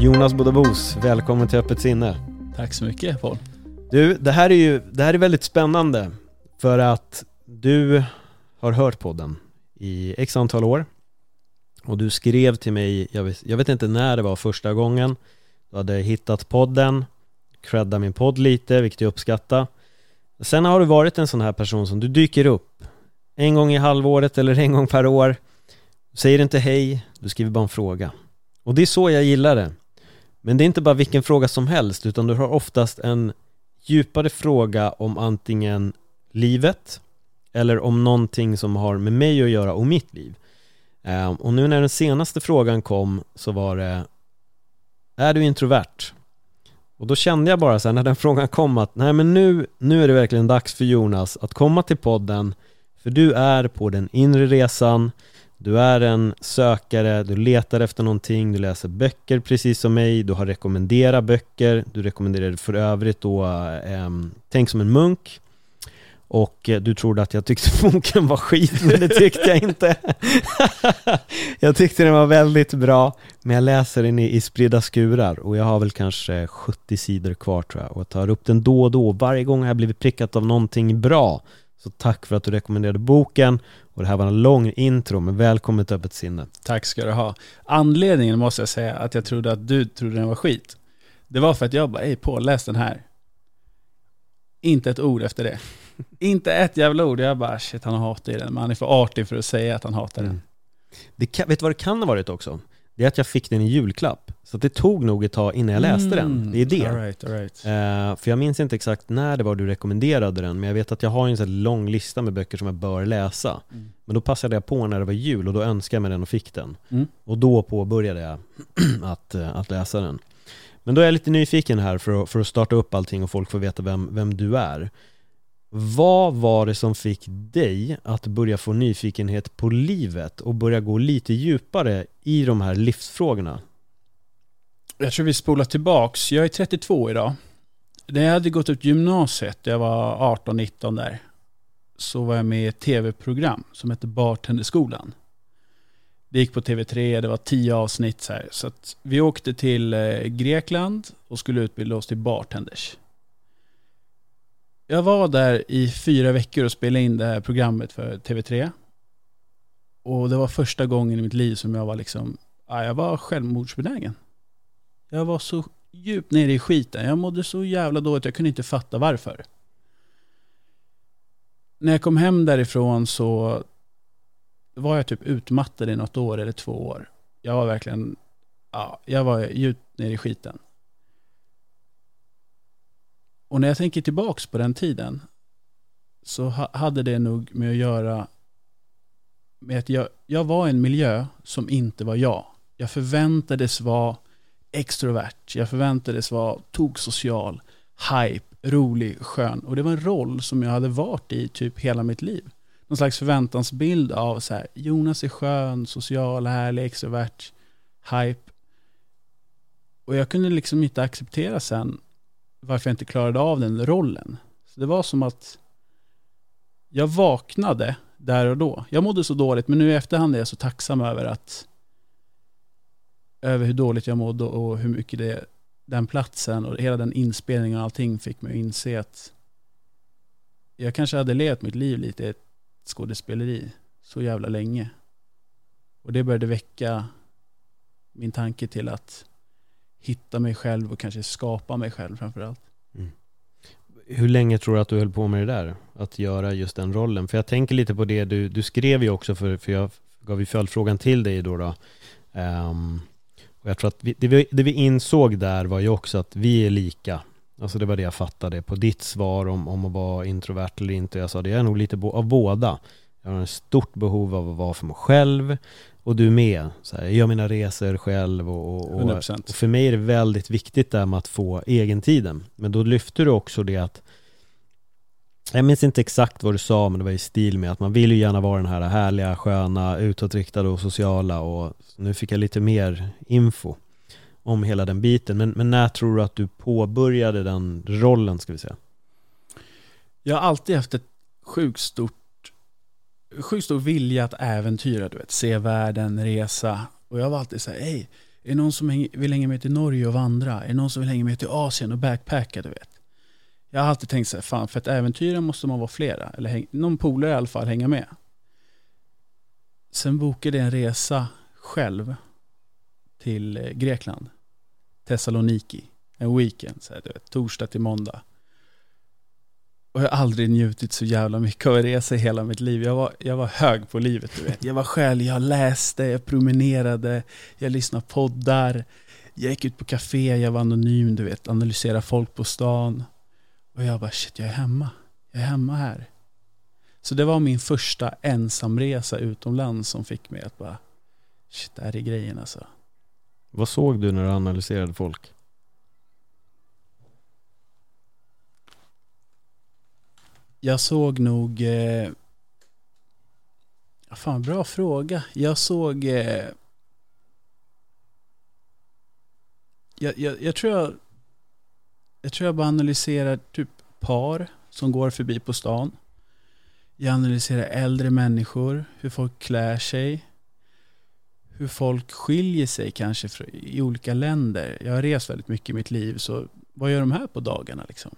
Jonas Bodabos, välkommen till Öppet sinne. Tack så mycket Paul. Du, det här är ju det här är väldigt spännande för att du har hört podden i x antal år och du skrev till mig, jag vet, jag vet inte när det var första gången du hade hittat podden, credda min podd lite, vilket jag uppskattar. Sen har du varit en sån här person som du dyker upp en gång i halvåret eller en gång per år, säger inte hej, du skriver bara en fråga. Och det är så jag gillar det. Men det är inte bara vilken fråga som helst utan du har oftast en djupare fråga om antingen livet eller om någonting som har med mig att göra och mitt liv. Ehm, och nu när den senaste frågan kom så var det Är du introvert? Och då kände jag bara så här, när den frågan kom att nej men nu, nu är det verkligen dags för Jonas att komma till podden för du är på den inre resan du är en sökare, du letar efter någonting, du läser böcker precis som mig, du har rekommenderat böcker, du rekommenderar för övrigt då eh, Tänk som en munk och eh, du trodde att jag tyckte boken var skit, men det tyckte jag inte. jag tyckte den var väldigt bra, men jag läser den i, i spridda skurar och jag har väl kanske 70 sidor kvar tror jag och tar upp den då och då. Varje gång har jag blivit prickat av någonting bra. Så tack för att du rekommenderade boken och det här var en lång intro, men välkommen till Öppet sinne. Tack ska du ha. Anledningen måste jag säga att jag trodde att du trodde den var skit. Det var för att jag bara, ej Paul, läs den här. Inte ett ord efter det. Inte ett jävla ord. Jag bara, shit han hatar den. Men han är för artig för att säga att han hatar den. Mm. Det kan, vet du vad det kan ha varit också? Det är att jag fick den i julklapp. Så det tog nog ett tag innan jag läste mm. den. Det är det. All right, all right. Uh, för jag minns inte exakt när det var du rekommenderade den, men jag vet att jag har en sån lång lista med böcker som jag bör läsa. Mm. Men då passade jag på när det var jul och då önskade jag mig den och fick den. Mm. Och då påbörjade jag att, uh, att läsa den. Men då är jag lite nyfiken här för att, för att starta upp allting och folk får veta vem, vem du är. Vad var det som fick dig att börja få nyfikenhet på livet och börja gå lite djupare i de här livsfrågorna? Jag tror vi spolar tillbaks. Jag är 32 idag. När jag hade gått ut gymnasiet, jag var 18-19 där, så var jag med i ett tv-program som hette Bartenderskolan. Det gick på TV3, det var tio avsnitt så här. Så att vi åkte till eh, Grekland och skulle utbilda oss till bartenders. Jag var där i fyra veckor och spelade in det här programmet för TV3. Och det var första gången i mitt liv som jag var liksom, ja, jag var självmordsbenägen. Jag var så djupt nere i skiten. Jag mådde så jävla dåligt, jag kunde inte fatta varför. När jag kom hem därifrån så var jag typ utmattad i något år eller två år. Jag var verkligen, ja, jag var djupt nere i skiten. Och när jag tänker tillbaks på den tiden så hade det nog med att göra att jag, jag var i en miljö som inte var jag. Jag förväntades vara extrovert, jag förväntades vara toksocial, hype, rolig, skön. Och det var en roll som jag hade varit i typ hela mitt liv. Någon slags förväntansbild av så här, Jonas är skön, social, härlig, extrovert, hype. Och jag kunde liksom inte acceptera sen varför jag inte klarade av den rollen. Så det var som att jag vaknade där och då. Jag mådde så dåligt, men nu i efterhand är jag så tacksam över att över hur dåligt jag mådde och hur mycket det, den platsen och hela den inspelningen och allting fick mig att inse att jag kanske hade levt mitt liv lite i ett skådespeleri så jävla länge. Och det började väcka min tanke till att hitta mig själv och kanske skapa mig själv framförallt. Mm. Hur länge tror du att du höll på med det där? Att göra just den rollen? För jag tänker lite på det, du, du skrev ju också, för, för jag gav ju följdfrågan till dig då. då. Um, och jag tror att vi, det, vi, det vi insåg där var ju också att vi är lika. Alltså det var det jag fattade på ditt svar om, om att vara introvert eller inte. Jag sa det är nog lite bo- av båda. Jag har ett stort behov av att vara för mig själv och du med. Så här, jag gör mina resor själv och, och, och, 100%. och för mig är det väldigt viktigt där med att få egentiden. Men då lyfter du också det att jag minns inte exakt vad du sa men det var i stil med att man vill ju gärna vara den här härliga, sköna, utåtriktade och sociala och nu fick jag lite mer info om hela den biten. Men, men när tror du att du påbörjade den rollen ska vi säga? Jag har alltid haft ett sjukt stort, sjukt stor vilja att äventyra, du vet. Se världen, resa. Och jag var alltid så här, hej, är det någon som vill hänga med till Norge och vandra? Är det någon som vill hänga med till Asien och backpacka, du vet? Jag har alltid tänkt så här, fan, för att äventyra måste man vara flera. Eller häng, någon polare i alla fall hänga med. Sen bokade jag en resa själv till eh, Grekland. Thessaloniki. En weekend, så här, du vet, torsdag till måndag. Och jag har aldrig njutit så jävla mycket av att resa i hela mitt liv. Jag var, jag var hög på livet, du vet. Jag var själv, jag läste, jag promenerade, jag lyssnade på poddar. Jag gick ut på café, jag var anonym, du vet, analyserade folk på stan. Och jag bara, shit, jag är hemma. Jag är hemma här. Så det var min första ensamresa utomlands som fick mig att bara, shit, det här är grejen alltså. Vad såg du när du analyserade folk? Jag såg nog... Eh, fan, bra fråga. Jag såg... Eh, jag, jag, jag tror jag... Jag tror jag bara analyserar typ par som går förbi på stan. Jag analyserar äldre människor, hur folk klär sig. Hur folk skiljer sig kanske i olika länder. Jag har rest väldigt mycket i mitt liv, så vad gör de här på dagarna liksom?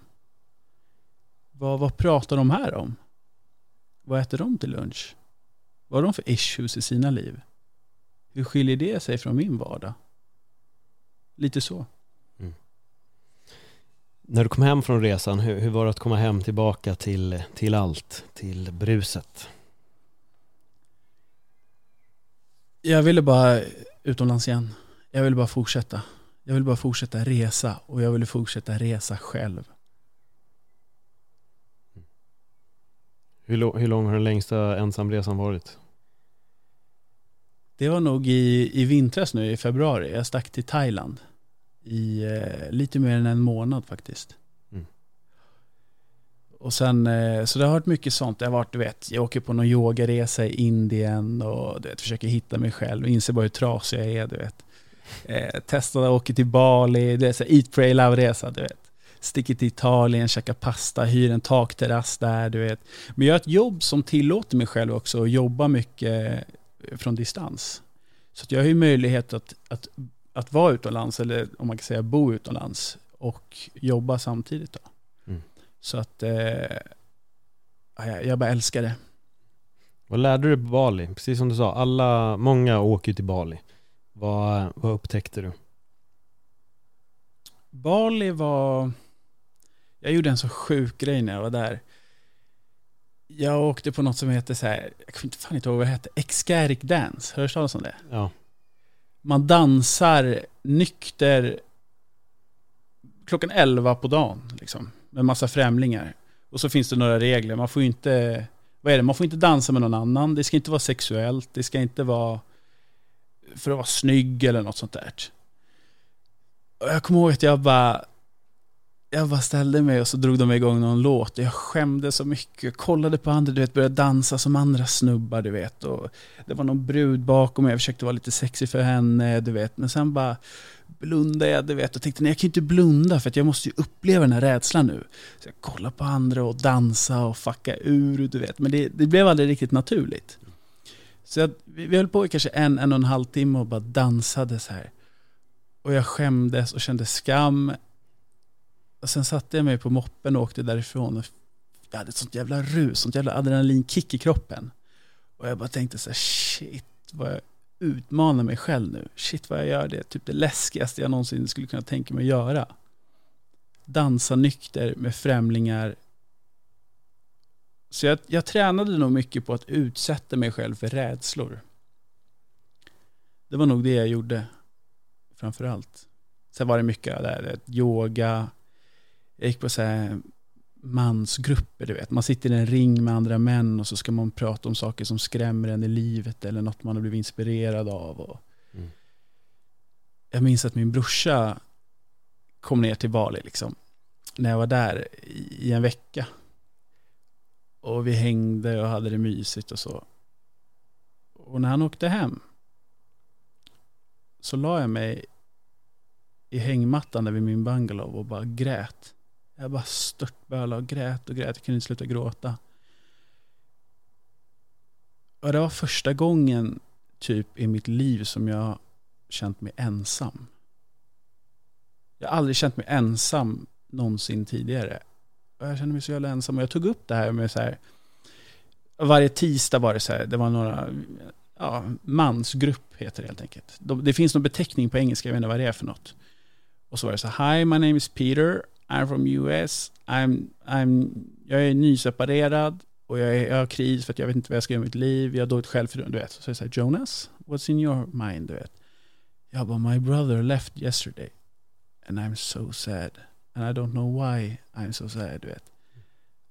Vad, vad pratar de här om? Vad äter de till lunch? Vad har de för issues i sina liv? Hur skiljer det sig från min vardag? Lite så. När du kom hem från resan, hur, hur var det att komma hem tillbaka till, till allt? Till bruset? Jag ville bara utomlands igen. Jag ville bara fortsätta. Jag ville bara fortsätta resa och jag ville fortsätta resa själv. Hur, hur lång har den längsta ensamresan varit? Det var nog i, i vintras nu i februari. Jag stack till Thailand. I eh, lite mer än en månad faktiskt. Mm. Och sen, eh, så det har varit mycket sånt. Det har varit, du vet, jag åker på någon yogaresa i Indien och du vet, försöker hitta mig själv och inser bara hur trasig jag är, du vet. Eh, testade att åka till Bali, det är så eat, pray, love-resa, du vet. Sticker till Italien, käkar pasta, hyr en takterrass där, du vet. Men jag har ett jobb som tillåter mig själv också att jobba mycket från distans. Så jag har ju möjlighet att, att, att vara utomlands, eller om man kan säga bo utomlands, och jobba samtidigt. Då. Mm. Så att eh, ja, jag, jag bara älskar det. Vad lärde du dig på Bali? Precis som du sa, alla, många åker till Bali. Vad, vad upptäckte du? Bali var... Jag gjorde en så sjuk grej när jag var där. Jag åkte på något som heter så här, jag kommer inte fan inte ihåg vad det hette, Excaric Dance. Hört talas om det? Ja, man dansar nykter klockan 11 på dagen liksom, med massa främlingar. Och så finns det några regler. Man får inte, vad är det, man får inte dansa med någon annan. Det ska inte vara sexuellt. Det ska inte vara för att vara snygg eller något sånt där. Och jag kommer ihåg att jag bara, jag bara ställde mig och så drog de igång någon låt. och Jag skämde så mycket. Jag kollade på andra, du vet, började dansa som andra snubbar, du vet. Och det var någon brud bakom mig, jag försökte vara lite sexig för henne, du vet. Men sen bara blundade jag, du vet, och tänkte nej, jag kan ju inte blunda för att jag måste ju uppleva den här rädslan nu. Så jag kollade på andra och dansa och fucka ur, du vet. Men det, det blev aldrig riktigt naturligt. Så jag, vi, vi höll på i kanske en, en och en halv timme och bara dansade så här. Och jag skämdes och kände skam. Och sen satte jag mig på moppen och åkte därifrån. Och jag hade ett sånt jävla rus, sånt jävla adrenalinkick i kroppen. Och jag bara tänkte så här, shit vad jag utmanar mig själv nu. Shit vad jag gör det, typ det läskigaste jag någonsin skulle kunna tänka mig att göra. Dansa nykter med främlingar. Så jag, jag tränade nog mycket på att utsätta mig själv för rädslor. Det var nog det jag gjorde framför allt. Sen var det mycket där, yoga, jag gick på så här mansgrupper, du vet. Man sitter i en ring med andra män och så ska man prata om saker som skrämmer en i livet eller något man har blivit inspirerad av. Och Mm. Jag minns att min brorsa kom ner till Bali liksom. När jag var där i en vecka. Och vi hängde och hade det mysigt och så. Och när han åkte hem så la jag mig i hängmattan där vid min bungalow och bara grät. Jag bara störtbölade och grät och grät. Jag kunde inte sluta gråta. Och det var första gången typ i mitt liv som jag känt mig ensam. Jag har aldrig känt mig ensam någonsin tidigare. Och jag kände mig så jävla ensam. Och jag tog upp det här med så här. Varje tisdag var det så här. Det var några ja, mansgrupp heter det helt enkelt. De, det finns någon beteckning på engelska, jag vet inte vad det är för något. Och så var det så här, Hi, my name is Peter, I'm from US, I'm, I'm, jag är nyseparerad och jag, är, jag har kris för att jag vet inte vad jag ska göra med mitt liv, jag har dåligt självförtroende, du vet. Så är det så här, Jonas, what's in your mind, du vet. Jag bara, my brother left yesterday and I'm so sad and I don't know why I'm so sad, du vet.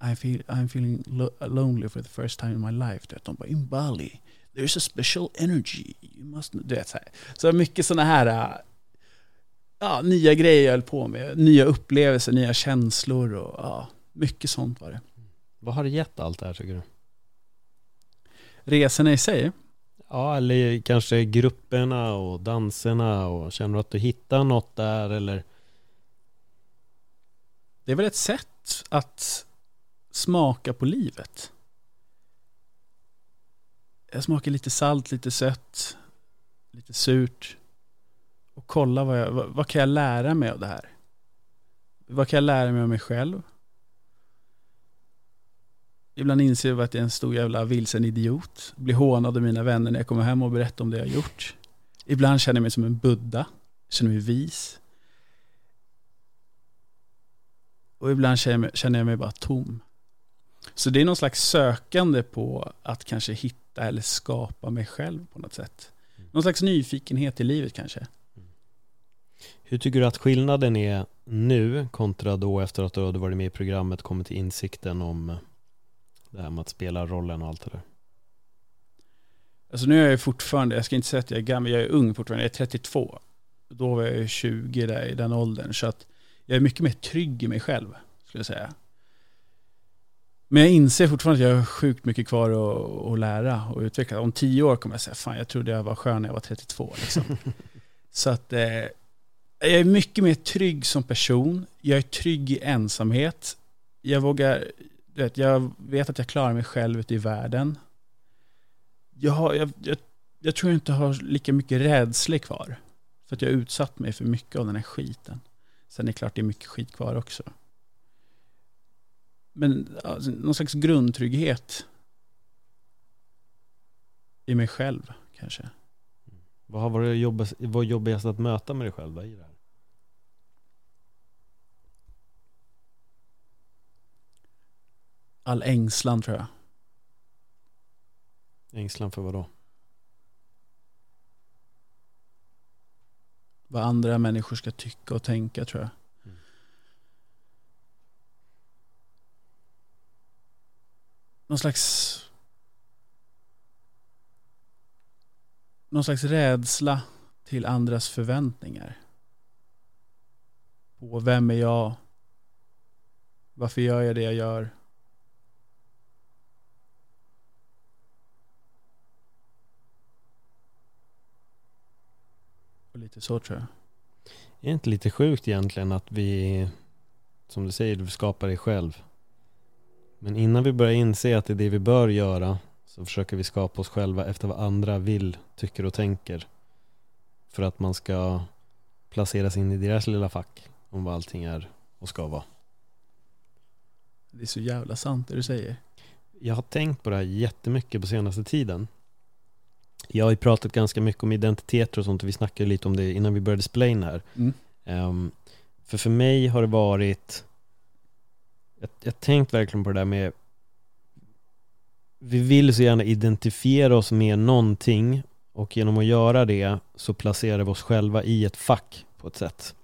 I feel, I'm feeling lo lonely for the first time in my life. Du vet, de bara, in Bali, there's a special energy. You must, du vet, så, här. så mycket sådana här äh, ja, nya grejer jag höll på med. Nya upplevelser, nya känslor och ja, mycket sånt var det. Vad har det gett allt det här tycker du? Resorna i sig, Ja, eller kanske grupperna och danserna och känner du att du hittar något där eller? det är väl ett sätt att smaka på livet. Jag smakar lite salt, lite sött, lite surt. Och kolla vad, jag, vad, vad kan jag lära mig av det här? Vad kan jag lära mig av mig själv? Ibland inser jag att jag är en stor jävla vilsen idiot. Blir hånad av mina vänner när jag kommer hem och berättar om det jag har gjort. Ibland känner jag mig som en buddha. Känner mig vis. Och ibland känner jag mig, känner jag mig bara tom. Så det är någon slags sökande på att kanske hitta eller skapa mig själv på något sätt. Någon slags nyfikenhet i livet kanske. Hur tycker du att skillnaden är nu kontra då efter att du hade varit med i programmet kommit till insikten om det här med att spela rollen och allt det där? Alltså nu är jag fortfarande, jag ska inte säga att jag är gammal, jag är ung fortfarande, jag är 32. Då var jag ju 20 där i den åldern. Så att jag är mycket mer trygg i mig själv, skulle jag säga. Men jag inser fortfarande att jag har sjukt mycket kvar att, att lära och utveckla. Om tio år kommer jag säga, fan jag trodde jag var skön när jag var 32. Liksom. Så att eh, jag är mycket mer trygg som person. Jag är trygg i ensamhet. Jag vågar, vet, jag vet att jag klarar mig själv ute i världen. Jag, har, jag, jag, jag tror jag inte har lika mycket rädsla kvar. För att jag har utsatt mig för mycket av den här skiten. Sen är det klart det är mycket skit kvar också. Men alltså, någon slags grundtrygghet i mig själv kanske. Vad har varit jobbigast, vad jobbigast att möta med dig själv då, i det här? All ängslan tror jag. Ängslan för vad då? Vad andra människor ska tycka och tänka tror jag. Mm. Någon slags någon slags rädsla till andras förväntningar. På vem är jag? Varför gör jag det jag gör? Lite så tror jag. Är inte lite sjukt egentligen att vi, som du säger, du skapar dig själv. Men innan vi börjar inse att det är det vi bör göra så försöker vi skapa oss själva efter vad andra vill, tycker och tänker. För att man ska placeras in i deras lilla fack om vad allting är och ska vara. Det är så jävla sant det du säger. Jag har tänkt på det här jättemycket på senaste tiden. Jag har ju pratat ganska mycket om identiteter och sånt och vi snackade lite om det innan vi började spela in här. Mm. Ehm, för för mig har det varit jag, jag tänkt verkligen på det där med Vi vill så gärna identifiera oss med någonting och genom att göra det så placerar vi oss själva i ett fack på ett sätt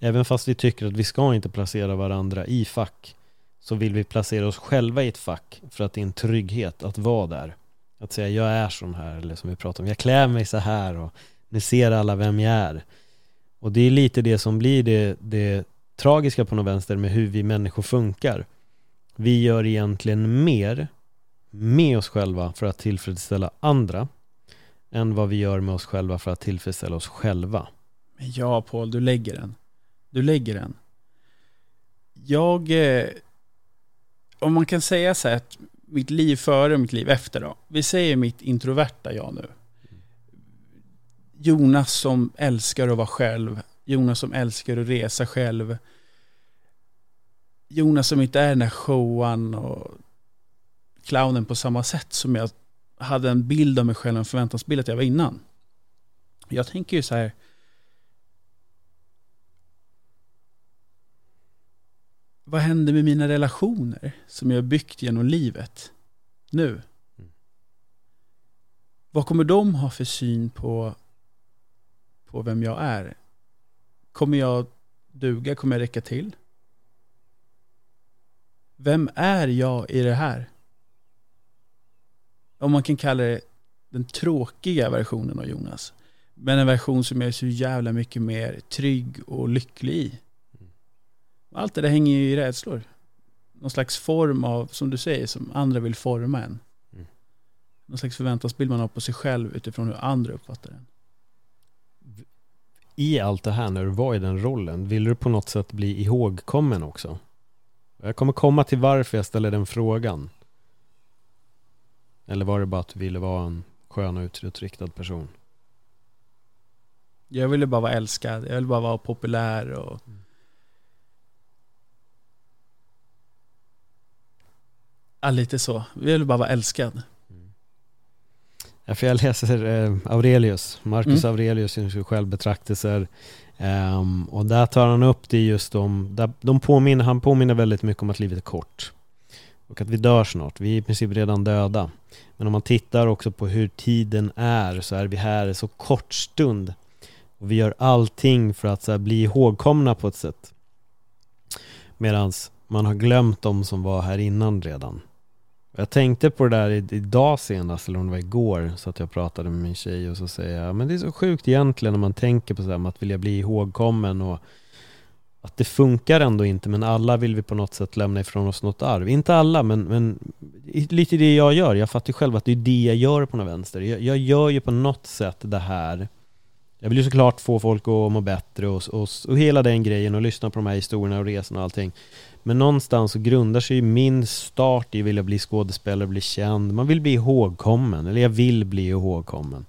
Även fast vi tycker att vi ska inte placera varandra i fack så vill vi placera oss själva i ett fack för att det är en trygghet att vara där. Att säga jag är sån här eller som vi pratar om, jag klär mig så här och ni ser alla vem jag är. Och det är lite det som blir det, det tragiska på något vänster med hur vi människor funkar. Vi gör egentligen mer med oss själva för att tillfredsställa andra än vad vi gör med oss själva för att tillfredsställa oss själva. Men ja, Paul, du lägger den. Du lägger den. Jag... Eh, om man kan säga så här att mitt liv före och mitt liv efter då. Vi säger mitt introverta jag nu. Jonas som älskar att vara själv. Jonas som älskar att resa själv. Jonas som inte är den där showan och clownen på samma sätt som jag hade en bild av mig själv, en förväntansbild att jag var innan. Jag tänker ju så här. Vad händer med mina relationer som jag har byggt genom livet nu? Mm. Vad kommer de ha för syn på, på vem jag är? Kommer jag duga? Kommer jag räcka till? Vem är jag i det här? Om man kan kalla det den tråkiga versionen av Jonas. Men en version som jag är så jävla mycket mer trygg och lycklig i. Allt det där hänger ju i rädslor. Någon slags form av, som du säger, som andra vill forma en. Mm. Någon slags förväntansbild man har på sig själv utifrån hur andra uppfattar den. I allt det här när du var i den rollen, vill du på något sätt bli ihågkommen också? Jag kommer komma till varför jag ställer den frågan. Eller var det bara att du ville vara en skön och utåtriktad person? Jag ville bara vara älskad, jag ville bara vara populär och Ja, lite så. Jag ville bara vara älskad. Ja, för jag läser eh, Aurelius, Marcus Mm. Aurelius självbetraktelser. Ehm, och där tar han upp det just om, där, de påminner, han påminner väldigt mycket om att livet är kort. Och att vi dör snart, vi är i princip redan döda. Men om man tittar också på hur tiden är så är vi här så kort stund. Och vi gör allting för att så här, bli ihågkomna på ett sätt. Medan man har glömt de som var här innan redan. Jag tänkte på det där idag senast, eller om det var igår, så att jag pratade med min tjej och så säger jag, men det är så sjukt egentligen när man tänker på så här, med att vilja bli ihågkommen och att det funkar ändå inte, men alla vill vi på något sätt lämna ifrån oss något arv. Inte alla, men, men lite det jag gör. Jag fattar ju själv att det är det jag gör på något vänster. Jag, jag gör ju på något sätt det här. Jag vill ju såklart få folk att må bättre och, och, och hela den grejen och lyssna på de här historierna och resorna och allting. Men någonstans så grundar sig ju min start i att vilja bli skådespelare, bli känd. Man vill bli ihågkommen, eller jag vill bli ihågkommen.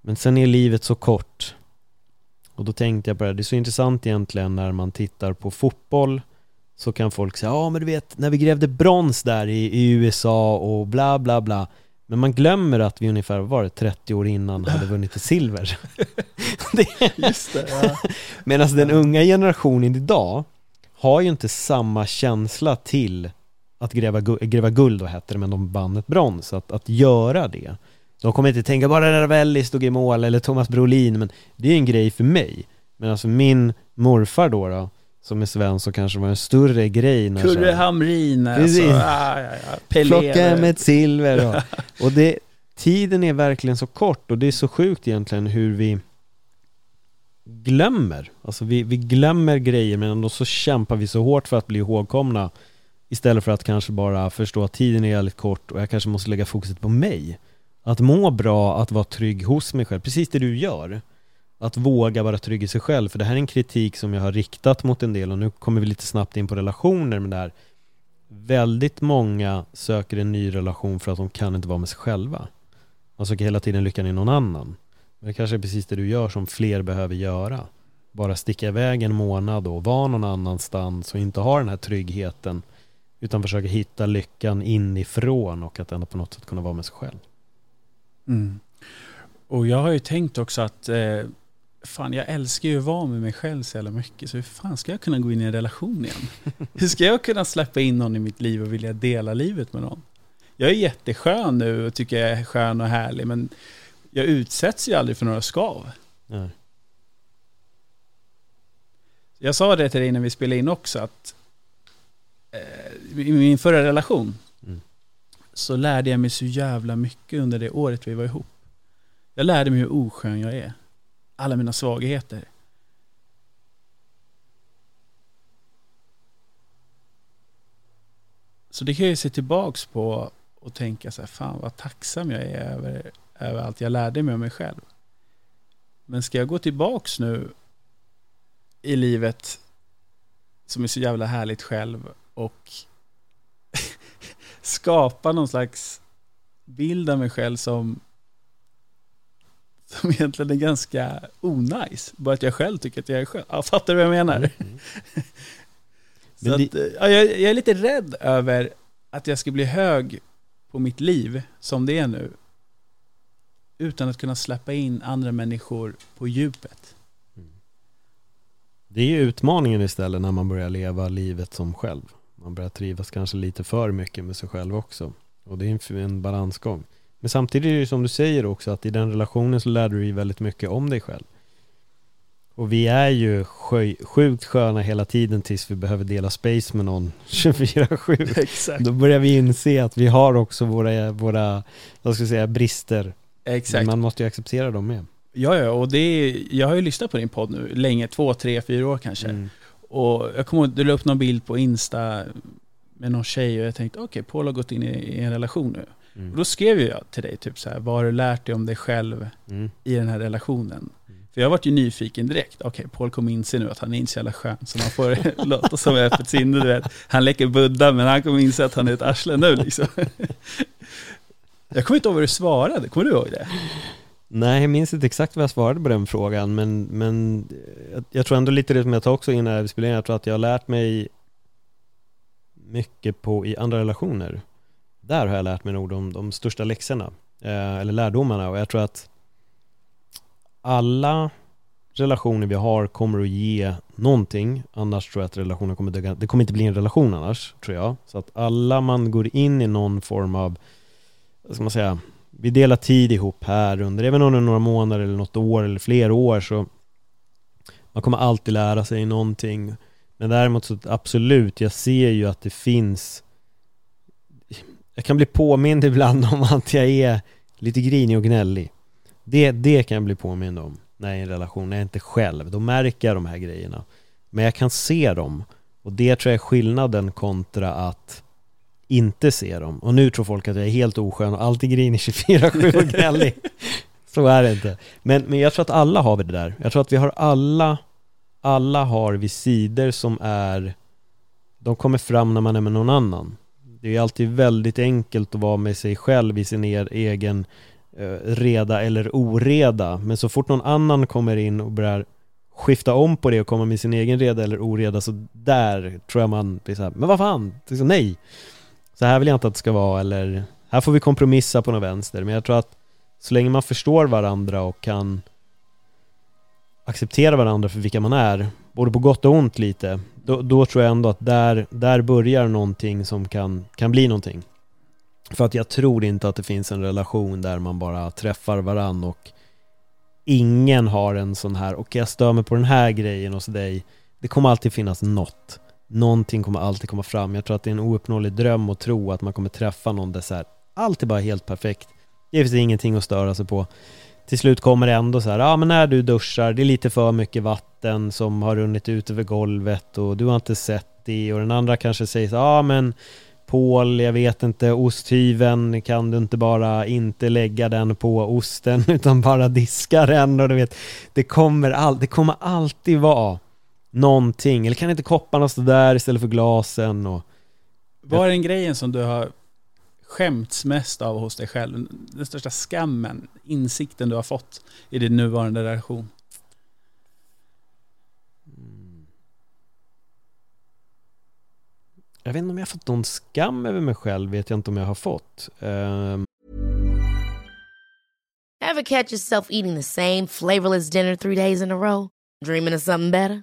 Men sen är livet så kort. Och då tänkte jag på det, här, det är så intressant egentligen när man tittar på fotboll så kan folk säga, ja men du vet när vi grävde brons där i, i USA och bla bla bla men man glömmer att vi ungefär, var det, 30 år innan hade vunnit ett silver. det, Just det, ja. Medan den unga generationen idag har ju inte samma känsla till att gräva, gräva guld, då hette det, men de vann ett brons, att, att göra det. De kommer inte tänka bara Ravelli stod i mål eller Thomas Brolin, men det är en grej för mig. Men alltså min morfar då, då som är svensk så kanske var en större grej när så Kurre Hamrin, alltså. Precis. Ja, ja. Pelé. Plocka hem ett silver och, och det, tiden är verkligen så kort och det är så sjukt egentligen hur vi glömmer. Alltså vi, vi glömmer grejer men ändå så kämpar vi så hårt för att bli ihågkomna istället för att kanske bara förstå att tiden är jävligt kort och jag kanske måste lägga fokuset på mig. Att må bra, att vara trygg hos mig själv, precis det du gör. Att våga vara trygg i sig själv, för det här är en kritik som jag har riktat mot en del och nu kommer vi lite snabbt in på relationer med det här. Väldigt många söker en ny relation för att de kan inte vara med sig själva. Man söker hela tiden lyckan i någon annan. Men det kanske är precis det du gör som fler behöver göra. Bara sticka iväg en månad och vara någon annanstans och inte ha den här tryggheten. Utan försöka hitta lyckan inifrån och att ändå på något sätt kunna vara med sig själv. Mm. Och jag har ju tänkt också att eh, fan, jag älskar ju att vara med mig själv så jävla mycket. Så hur fan ska jag kunna gå in i en relation igen? hur ska jag kunna släppa in någon i mitt liv och vilja dela livet med någon? Jag är jätteskön nu och tycker jag är skön och härlig, men jag utsätts ju aldrig för några skav. Nej. Jag sa det till dig när vi spelade in också att eh, i min förra relation Mm. så lärde jag mig så jävla mycket under det året vi var ihop. Jag lärde mig hur oskön jag är. Alla mina svagheter. Så det kan jag ju se tillbaks på och tänka så här, fan vad tacksam jag är över, över allt jag lärde mig om mig själv. Men ska jag gå tillbaks nu i livet som är så jävla härligt själv och skapa någon slags bild av mig själv som som egentligen är ganska onajs. Bara att jag själv tycker att jag är skön. Ja, fattar du vad jag menar? Så Men det- att, eh, ja, jag, jag är lite rädd över att jag ska bli hög på mitt liv som det är nu. Utan att kunna släppa in andra människor på djupet. Det är ju utmaningen istället när man börjar leva livet som själv. Man börjar trivas kanske lite för mycket med sig själv också. Och det är en, balansgång. Men samtidigt är det ju som du säger också att i den relationen så lär du dig väldigt mycket om dig själv. Och vi är ju sjukt sköna hela tiden tills vi behöver dela space med någon 24-7. Exakt. Då börjar vi inse att vi har också våra, våra vad ska jag säga, brister. Exakt. Man måste ju acceptera dem med. Ja, ja, och det är, jag har ju lyssnat på din podd nu länge, två, tre, fyra år kanske. Mm. Och jag kommer ihåg, du la upp någon bild på Insta med någon tjej och jag tänkte, okej, Paul har gått in i, i en relation nu. Och Mm. då skrev jag till dig typ så här, vad har du lärt dig om dig själv Mm. i den här relationen? För jag varit ju nyfiken direkt. Okej, Paul kommer inse nu att han är inte så jävla skön, så man får låta som öppet sinne, du vet. Han leker Buddha, men han kommer inse att han är ett arsle nu liksom. Jag kommer inte ihåg vad du svarade, kommer du ihåg det? Nej, jag minns inte exakt vad jag svarade på den frågan, men, men jag, jag tror ändå lite det som jag tar också innan vi spelar in, jag tror att jag har lärt mig mycket på i andra relationer. Där har jag lärt mig nog de, de största läxorna, eh, eller lärdomarna, och jag tror att alla relationer vi har kommer att ge någonting, annars tror jag att relationen kommer dö, det kommer inte bli en relation annars, tror jag. Så att alla man går in i någon form av, vad ska man säga, vi delar tid ihop här under, även om det är några månader eller något år eller flera år så man kommer alltid lära sig någonting. Men däremot så absolut, jag ser ju att det finns jag kan bli påmind ibland om att jag är lite grinig och gnällig. Det, det kan jag bli påmind om när jag är i en relation, när jag inte är själv. Då märker jag de här grejerna. Men jag kan se dem. Och det tror jag är skillnaden kontra att inte se dem. Och nu tror folk att jag är helt oskön och alltid grinig 24-7 och gnällig. Så är det inte. Men, men jag tror att alla har vi det där. Jag tror att vi har alla, alla har vi sidor som är, de kommer fram när man är med någon annan. Det är alltid väldigt enkelt att vara med sig själv i sin er, egen eh, reda eller oreda. Men så fort någon annan kommer in och börjar skifta om på det och komma med sin egen reda eller oreda så där tror jag man blir så här, men vad fan, liksom, nej. Så här vill jag inte att det ska vara eller här får vi kompromissa på något vänster. Men jag tror att så länge man förstår varandra och kan acceptera varandra för vilka man är, både på gott och ont lite, då, då tror jag ändå att där, där börjar någonting som kan, kan bli någonting. För att jag tror inte att det finns en relation där man bara träffar varandra och ingen har en sån här, okej jag stör mig på den här grejen hos dig. Det kommer alltid finnas något. Någonting kommer alltid komma fram. Jag tror att det är en ouppnåelig dröm att tro att man kommer träffa någon där så här, allt är bara helt perfekt. Det finns ingenting att störa sig på. Till slut kommer det ändå så här, ja men när du duschar, det är lite för mycket vatten som har runnit ut över golvet och du har inte sett det och den andra kanske säger så ja men Paul, jag vet inte, osthyveln, kan du inte bara inte lägga den på osten utan bara diska den och du vet, det kommer, all, det kommer alltid vara någonting, eller kan inte kopparna stå där istället för glasen och Vad är den grejen som du har skämts mest av hos dig själv? Den största skammen, insikten du har fått i din nuvarande relation? jag vet inte om jag har fått någon skam över mig själv, vet jag inte om jag har fått. Ehm, Ever catch yourself eating the same flavorless dinner three days in a row? Dreaming of something better?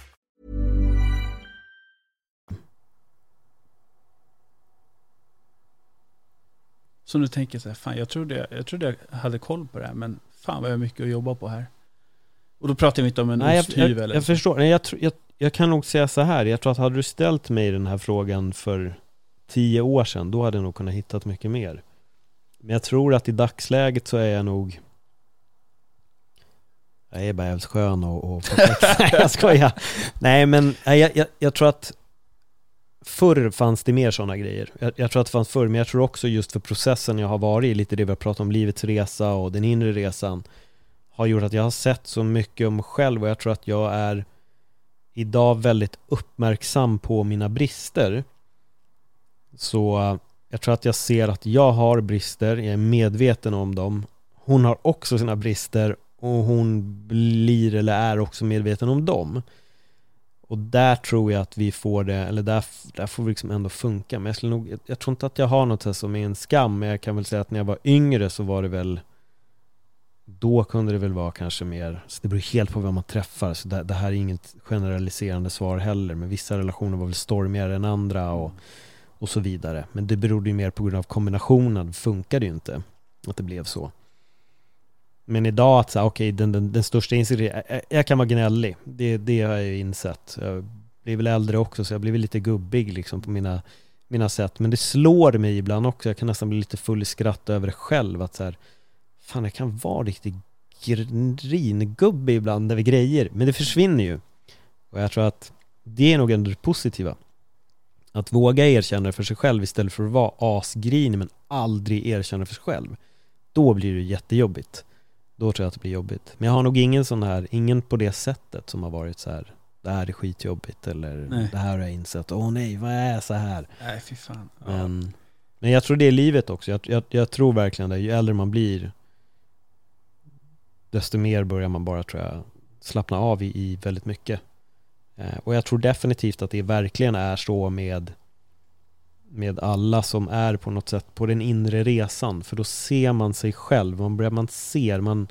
Så nu tänker jag så här, fan jag trodde, jag trodde jag hade koll på det här, men fan vad jag har mycket att jobba på här. Och då pratar vi inte om en Nej, jag, osthyvel jag, eller jag förstår. Nej, jag, jag, jag kan nog säga så här. Jag tror att hade du ställt mig den här frågan för tio år sedan, då hade jag nog kunnat hittat mycket mer. Men jag tror att i dagsläget så är jag nog jag är bara jävligt skön och, och. Nej, jag skojar. Nej, men jag, jag, jag tror att förr fanns det mer sådana grejer. Jag, jag tror att det fanns förr, men jag tror också just för processen jag har varit i, lite det vi har pratat om, livets resa och den inre resan, har gjort att jag har sett så mycket om mig själv och jag tror att jag är idag väldigt uppmärksam på mina brister. Så jag tror att jag ser att jag har brister, jag är medveten om dem. Hon har också sina brister och hon blir eller är också medveten om dem. Och där tror jag att vi får det, eller där, där får vi liksom ändå funka. Men jag skulle nog, jag, jag tror inte att jag har något här som är en skam, men jag kan väl säga att när jag var yngre så var det väl då kunde det väl vara kanske mer, så det beror helt på vem man träffar, så det, det här är inget generaliserande svar heller, men vissa relationer var väl stormigare än andra och, och så vidare. Men det berodde ju mer på grund av kombinationen, funkade ju inte att det blev så. Men idag att säga, okej, den, den, den största insikten, jag, jag kan vara gnällig, det, det har jag ju insett. Jag blir väl äldre också, så jag blir väl lite gubbig liksom på mina, mina sätt. Men det slår mig ibland också, jag kan nästan bli lite full i skratt över det själv, att så här, fan jag kan vara riktigt gringubbe ibland över grejer, men det försvinner ju. Och jag tror att det är nog ändå det positiva. Att våga erkänna det för sig själv istället för att vara asgrinig men aldrig erkänna det för sig själv. Då blir det jättejobbigt. Då tror jag att det blir jobbigt. Men jag har nog ingen sån här, ingen på det sättet som har varit så här. Det här är skitjobbigt eller Nej. det här har jag insett. Åh nej, vad är så här? Nej, fy fan. Ja. Men, men jag tror det är livet också. Jag, jag, jag tror verkligen det. Ju äldre man blir desto mer börjar man bara, tror jag, slappna av i, i väldigt mycket. Eh, och jag tror definitivt att det verkligen är så med med alla som är på något sätt på den inre resan för då ser man sig själv, man börjar man ser, man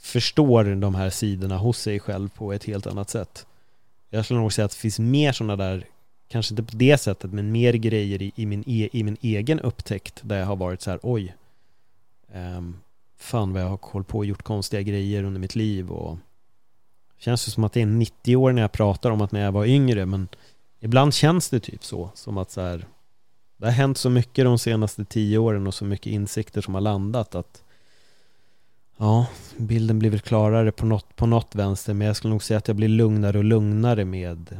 förstår de här sidorna hos sig själv på ett helt annat sätt. Jag skulle nog säga att det finns mer sådana där kanske inte på det sättet, men mer grejer i, i, min, e, i min egen upptäckt där jag har varit så här, oj, um, fan vad jag har hållit på och gjort konstiga grejer under mitt liv och känns det som att det är 90 år när jag pratar om att när jag var yngre, men ibland känns det typ så, som att så här, det har hänt så mycket de senaste tio åren och så mycket insikter som har landat att Ja, bilden blir väl klarare på något, på något vänster men jag skulle nog säga att jag blir lugnare och lugnare med,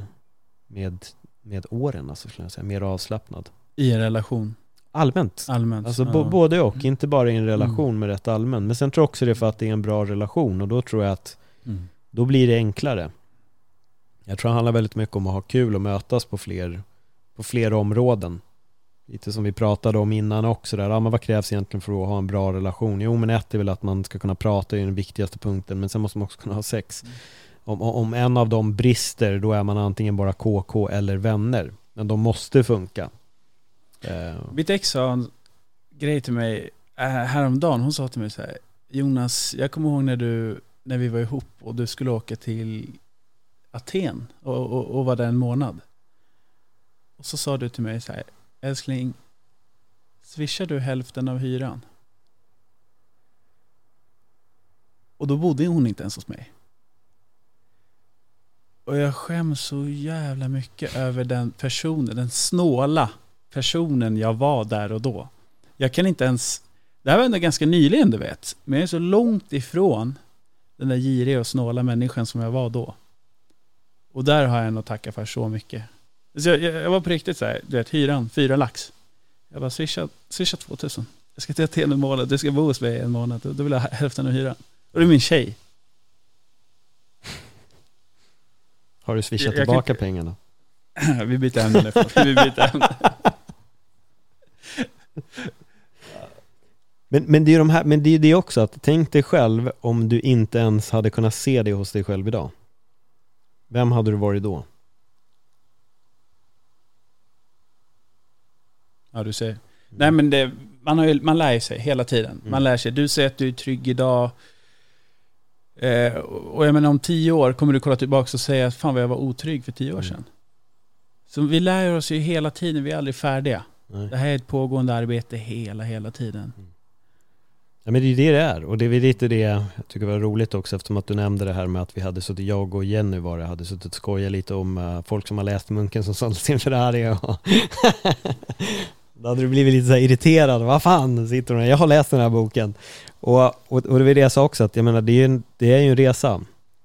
med, med åren alltså skulle jag säga, mer avslappnad. I en relation, Allmänt. allmänt. Alltså ja. både och, inte bara i en relation Mm. med rätt allmän. Men sen tror jag också det är för att det är en bra relation och då tror jag att Mm. då blir det enklare. Jag tror det handlar väldigt mycket om att ha kul och mötas på fler, på fler områden. Lite som vi pratade om innan också där, ja, men vad krävs egentligen för att ha en bra relation? Jo men ett är väl att man ska kunna prata, är den viktigaste punkten, men sen måste man också kunna ha sex. Om, om om en av dem brister, då är man antingen bara KK eller vänner. Men de måste funka. Eh, Mitt ex sa en grej till mig äh, häromdagen. Hon sa till mig så här, Jonas, jag kommer ihåg när du, när vi var ihop och du skulle åka till Aten och, och, och var där en månad. Och så sa du till mig så här, älskling, swishar du hälften av hyran? Och då bodde hon inte ens hos mig. Och jag skäms så jävla mycket över den personen, den snåla personen jag var där och då. Jag kan inte ens, det här var ändå ganska nyligen du vet, men jag är så långt ifrån den där giriga och snåla människan som jag var då. Och där har jag nog tacka för så mycket. Så jag, jag, jag var på riktigt så här, du vet, hyran, fyra lax. Jag bara swisha, swisha 2000. Jag ska till Aten en månad, du ska bo hos mig en månad. Då vill jag ha hälften av hyran. Och det är min tjej. Har du swishat Jag- jag tillbaka kan- pengarna? Vi byter ämne nu. Vi byter ämne. Men, men det är ju de här, men det är det också att tänk dig själv om du inte ens hade kunnat se det hos dig själv idag. Vem hade du varit då? Ja, du ser. Nej men det, man, har ju, man lär sig hela tiden. Man Mm. lär sig. Du säger att du är trygg idag. Eh, och jag menar om tio år kommer du kolla tillbaka och säga att fan vad jag var otrygg för tio år Mm. sedan. Så vi lär oss ju hela tiden, vi är aldrig färdiga. Nej. Det här är ett pågående arbete hela, hela tiden. Ja men det är det det är och det är lite det jag tycker var roligt också eftersom att du nämnde det här med att vi hade suttit, jag och Jenny var det, hade suttit och skojat lite om eh, folk som har läst Munken som sålde sin Ferrari och Då hade du blivit lite så här irriterad, vad fan sitter hon här? Jag har läst den här boken. Och, och, och det var det jag sa också att jag menar det är ju en, det är ju en resa.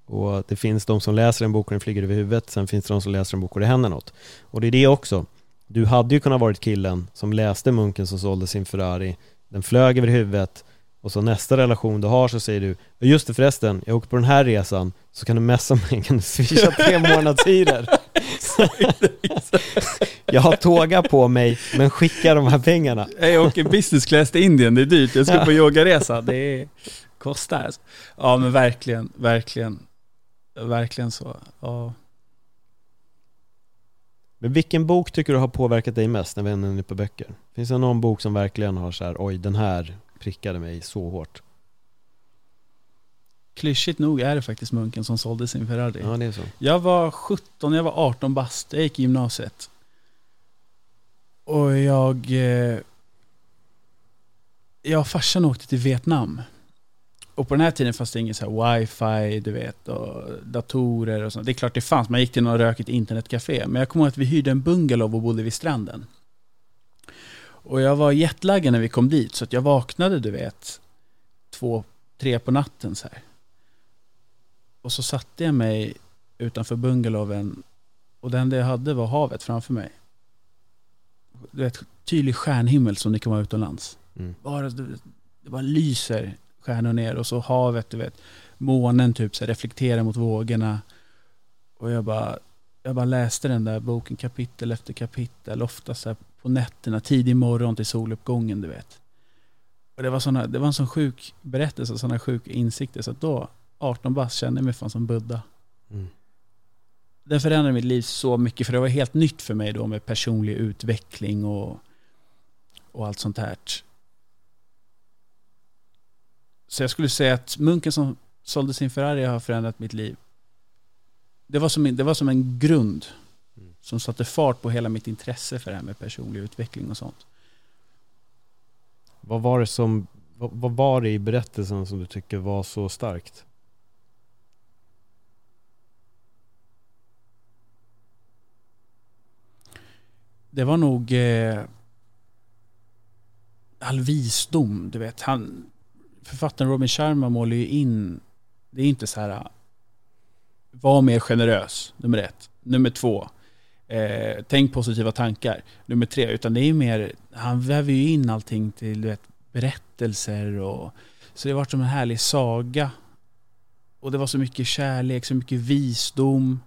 Och det finns de som läser en bok och den flyger över huvudet Sen finns det de som läser en bok och det händer något. Och det är det också. Du hade ju kunnat varit killen som läste Munken som sålde sin Ferrari. Den flög över huvudet och så nästa relation du har så säger du Just det förresten, jag åker på den här resan Så kan du messa mig, kan du swisha tre månadshyror? jag har tåga på mig men skicka de här pengarna Jag åker business class till Indien, det är dyrt. Jag ska på yogaresa, det är, kostar. Alltså. Ja men verkligen, verkligen. Verkligen så. Ja. Men vilken bok tycker du har påverkat dig mest när vi är inne på böcker? Finns det någon bok som verkligen har så här, oj den här prickade mig så hårt? Klyschigt nog är det faktiskt munken som sålde sin Ferrari. Ja det är så Jag var 17, jag var 18 bast, jag gick i gymnasiet. Och jag... Eh, jag och farsan åkte till Vietnam. Och på den här tiden fanns det ingen så här wifi, du vet, och datorer och sånt. Det är klart det fanns, man gick till något rökigt internetcafé. Men jag kommer ihåg att vi hyrde en bungalow och bodde vid stranden. Och jag var jetlaggad när vi kom dit, så att jag vaknade, du vet, två, tre på natten så här. Och så satte jag mig utanför bungalowen och det enda jag hade var havet framför mig. Du vet, tydlig stjärnhimmel som det kan vara utomlands. mm. Bara, det bara lyser stjärnor ner och så havet, du vet. Månen typ så här, reflekterar mot vågorna. Och jag bara, jag bara läste den där boken kapitel efter kapitel, ofta så här på nätterna, tidig morgon till soluppgången, du vet. Och det var, såna, det var en sån sjuk berättelse och såna sjuka insikter, så att då, 18 bast, kände jag mig fan som Buddha. Mm. Den förändrade mitt liv så mycket, för det var helt nytt för mig då med personlig utveckling och, och allt sånt här. Så jag skulle säga att munken som sålde sin Ferrari har förändrat mitt liv. Det var som det var som en grund. Som satte fart på hela mitt intresse för det här med personlig utveckling och sånt. Vad var det som, vad, vad var det i berättelsen som du tycker var så starkt? Det var nog eh, all visdom, du vet. Han, författaren Robin Sharma målar ju in, det är inte så här, var mer generös, nummer ett. Nummer två, eh, tänk positiva tankar. Nummer tre, utan det är mer, han väver ju in allting till du vet, berättelser och så det har varit som en härlig saga. Och det var så mycket kärlek, så mycket visdom.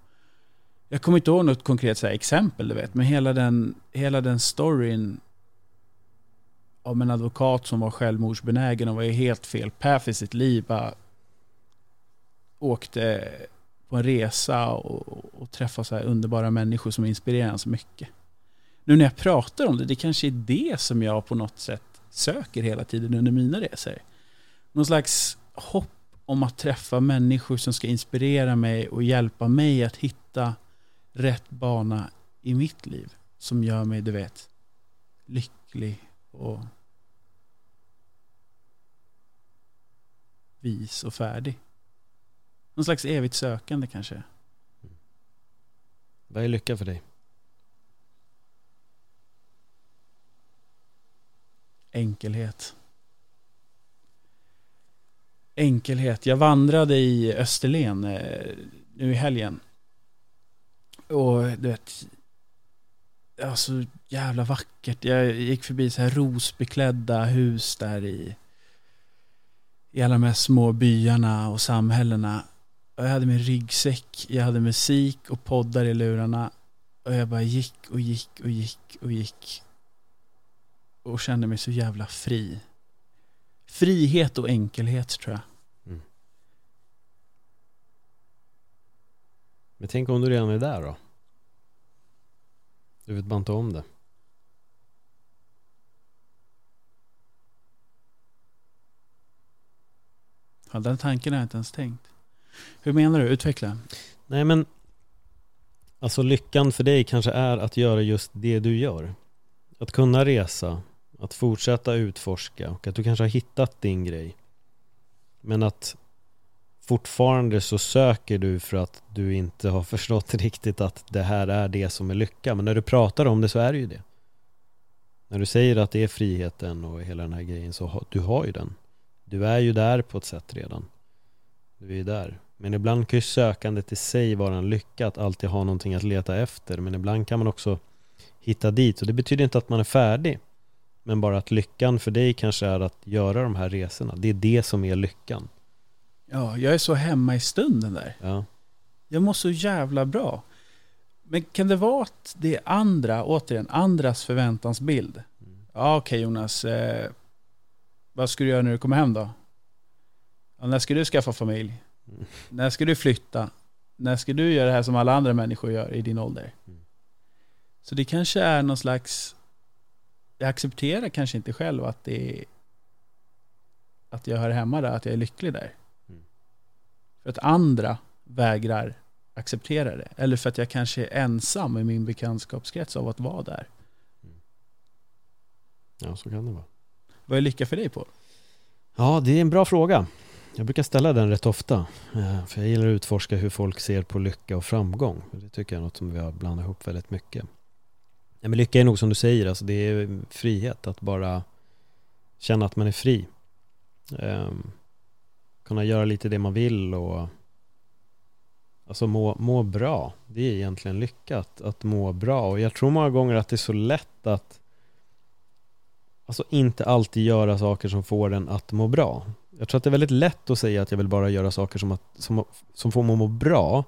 Jag kommer inte ihåg något konkret så här exempel, du vet, men hela den, hela den storyn om en advokat som var självmordsbenägen och var i helt fel path i sitt liv. Bara åkte på en resa och, och träffa så här underbara människor som inspirerar en så mycket. Nu när jag pratar om det, det kanske är det som jag på något sätt söker hela tiden under mina resor. Någon slags hopp om att träffa människor som ska inspirera mig och hjälpa mig att hitta rätt bana i mitt liv som gör mig, du vet, lycklig och vis och färdig. Någon slags evigt sökande kanske. Vad är lycka för dig? Enkelhet. Enkelhet. Jag vandrade i Österlen eh, nu i helgen. Och du vet, ja, så jävla vackert. Jag gick förbi så här rosbeklädda hus där i, i alla de här små byarna och samhällena. Och jag hade min ryggsäck, jag hade musik och poddar i lurarna. Och jag bara gick och gick och gick och gick. Och kände mig så jävla fri. Frihet och enkelhet tror jag. Men tänk om du redan är där då? Du vet bara inte om det. Ja, den tanken har jag inte ens tänkt. Hur menar du? Utveckla. Nej men Alltså lyckan för dig kanske är att göra just det du gör. Att kunna resa Att fortsätta utforska och att du kanske har hittat din grej. Men att Fortfarande så söker du för att du inte har förstått riktigt att det här är det som är lycka. Men när du pratar om det så är det ju det. När du säger att det är friheten och hela den här grejen så har, du har ju den. Du är ju där på ett sätt redan. Du är ju där men ibland kan ju sökandet i sig vara en lycka att alltid ha någonting att leta efter. Men ibland kan man också hitta dit. Och det betyder inte att man är färdig. Men bara att lyckan för dig kanske är att göra de här resorna. Det är det som är lyckan. Ja, jag är så hemma i stunden där. Ja. Jag mår så jävla bra. Men kan det vara att det är andra, återigen, andras förväntansbild? Ja, okej Jonas. Eh, vad ska du göra när du kommer hem då? Ja, när ska du skaffa familj? När ska du flytta? När ska du göra det här som alla andra människor gör i din ålder? Mm. Så det kanske är någon slags... Jag accepterar kanske inte själv att det är... Att jag hör hemma där, att jag är lycklig där. Mm. För att andra vägrar acceptera det. Eller för att jag kanske är ensam i min bekantskapskrets av att vara där. ja, så kan det vara. Vad är lycka för dig på? Ja, det är en bra fråga. Jag brukar ställa den rätt ofta. Eh, för jag gillar att utforska hur folk ser på lycka och framgång. Det tycker jag är något som vi har blandat ihop väldigt mycket. Ja, men lycka är nog som du säger, alltså det är frihet att bara känna att man är fri. Um, kunna göra lite det man vill och alltså må, må bra. Det är egentligen lycka att, att må bra. Och jag tror många gånger att det är så lätt att alltså inte alltid göra saker som får en att må bra. Jag tror att det är väldigt lätt att säga att jag vill bara göra saker som, att, som, som får mig att må bra.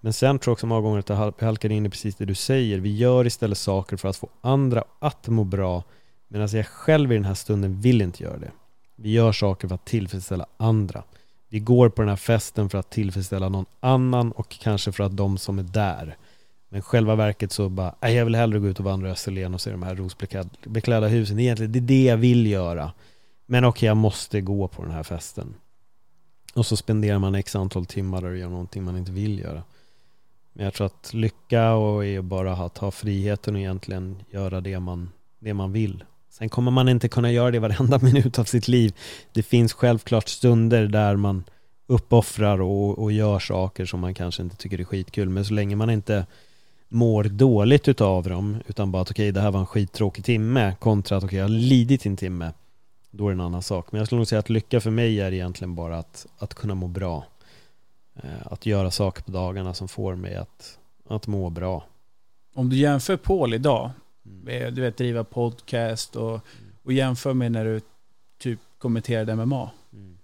Men sen tror jag också många gånger att jag halkar in i precis det du säger. Vi gör istället saker för att få andra att må bra. Medan jag själv i den här stunden vill inte göra det. Vi gör saker för att tillfredsställa andra. Vi går på den här festen för att tillfredsställa någon annan och kanske för att de som är där. Men själva verket så bara, nej jag vill hellre gå ut och vandra i Österlen och se de här rosbeklädda husen. Egentligen, det är det jag vill göra. Men okej, jag måste gå på den här festen. Och så spenderar man x antal timmar och gör någonting man inte vill göra. Men jag tror att lycka och är bara att ha friheten och egentligen göra det man, det man vill. Sen kommer man inte kunna göra det varenda minut av sitt liv. Det finns självklart stunder där man uppoffrar och, och gör saker som man kanske inte tycker är skitkul. Men så länge man inte mår dåligt utav dem utan bara att okej okay, det här var en skittråkig timme kontra att okej okay, jag har lidit en timme då är det en annan sak. Men jag skulle nog säga att lycka för mig är egentligen bara att, att kunna må bra. Eh, att göra saker på dagarna som får mig att, att må bra. Om du jämför Paul idag, Mm. med, du vet driva podcast och, och jämför med när du typ kommenterade MMA. Mm.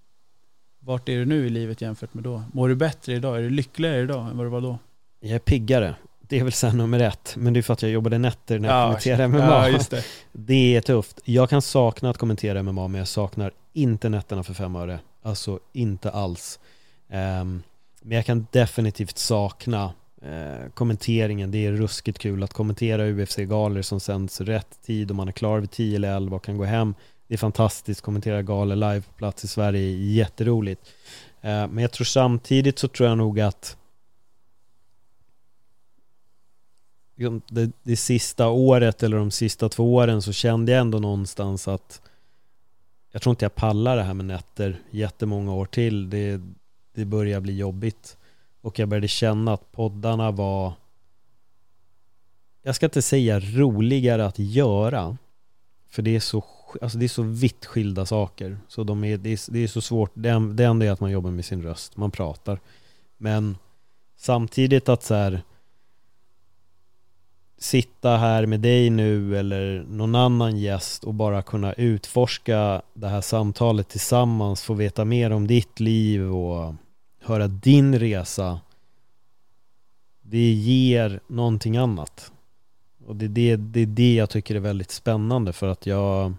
Vart är du nu i livet jämfört med då? Mår du bättre idag? Är du lyckligare idag än vad du var då? Jag är piggare. Det är väl sen nummer ett. Men det är för att jag jobbade nätter när jag Ja, kommenterade MMA. Ja, det. Det är tufft. Jag kan sakna att kommentera MMA men jag saknar inte nätterna för fem öre. Alltså inte alls. Ehm, men jag kan definitivt sakna eh, kommenteringen. Det är ruskigt kul att kommentera UFC-galor som sänds rätt tid och man är klar vid 10 eller 11 och kan gå hem. Det är fantastiskt. Kommentera galor live på plats i Sverige jätteroligt. Eh, men jag tror samtidigt så tror jag nog att liksom Liksom, det, det sista året eller de sista två åren så kände jag ändå någonstans att jag tror inte jag pallar det här med nätter jättemånga år till. Det, det börjar bli jobbigt. Och jag började känna att poddarna var jag ska inte säga roligare att göra för det är så, alltså det är så vitt skilda saker. Så de är, det, är, det är så svårt. Det, det enda är att man jobbar med sin röst, man pratar. Men samtidigt att så här sitta här med dig nu eller någon annan gäst och bara kunna utforska det här samtalet tillsammans, få veta mer om ditt liv och höra din resa det ger någonting annat. Och det är det, det är det jag tycker är väldigt spännande för att jag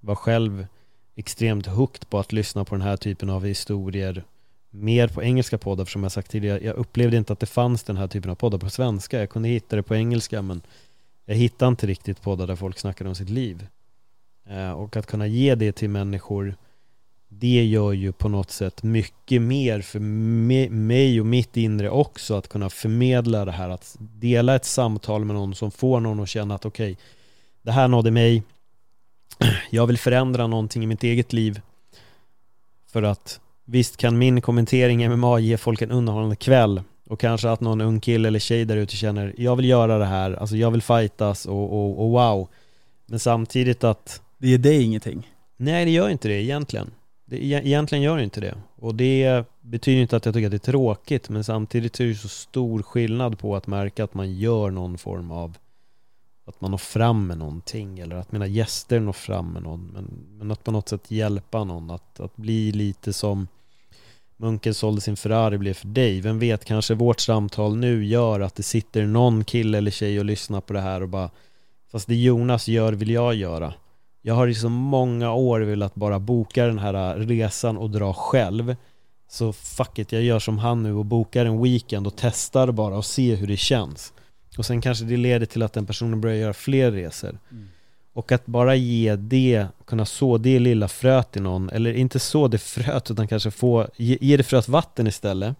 var själv extremt hooked på att lyssna på den här typen av historier mer på engelska poddar för som jag sagt tidigare, jag upplevde inte att det fanns den här typen av poddar på svenska. Jag kunde hitta det på engelska men jag hittade inte riktigt poddar där folk snackade om sitt liv. Eh, och att kunna ge det till människor det gör ju på något sätt mycket mer för mig och mitt inre också att kunna förmedla det här att dela ett samtal med någon som får någon att känna att okej okay, det här nådde mig jag vill förändra någonting i mitt eget liv för att visst kan min kommentering i MMA ge folk en underhållande kväll och kanske att någon ung kille eller tjej där ute känner jag vill göra det här, alltså jag vill fightas och, och, och wow. Men samtidigt att det ger dig ingenting. Nej det gör inte det egentligen. Det, egentligen gör det inte det. Och det betyder inte att jag tycker att det är tråkigt, men samtidigt är det så stor skillnad på att märka att man gör någon form av att man når fram med någonting eller att mina gäster når fram med någon men, men att på något sätt hjälpa någon att, att bli lite som Munken sålde sin Ferrari blev för dig. Vem vet, kanske vårt samtal nu gör att det sitter någon kille eller tjej och lyssnar på det här och bara Fast det Jonas gör vill jag göra. Jag har i så många år velat bara boka den här resan och dra själv. Så fuck it, jag gör som han nu och bokar en weekend och testar bara och ser hur det känns. Och sen kanske det leder till att den personen börjar göra fler resor. Mm. Och att bara ge det, kunna så det lilla fröet i någon Eller inte så det fröet utan kanske få, ge, ge det fröet vatten istället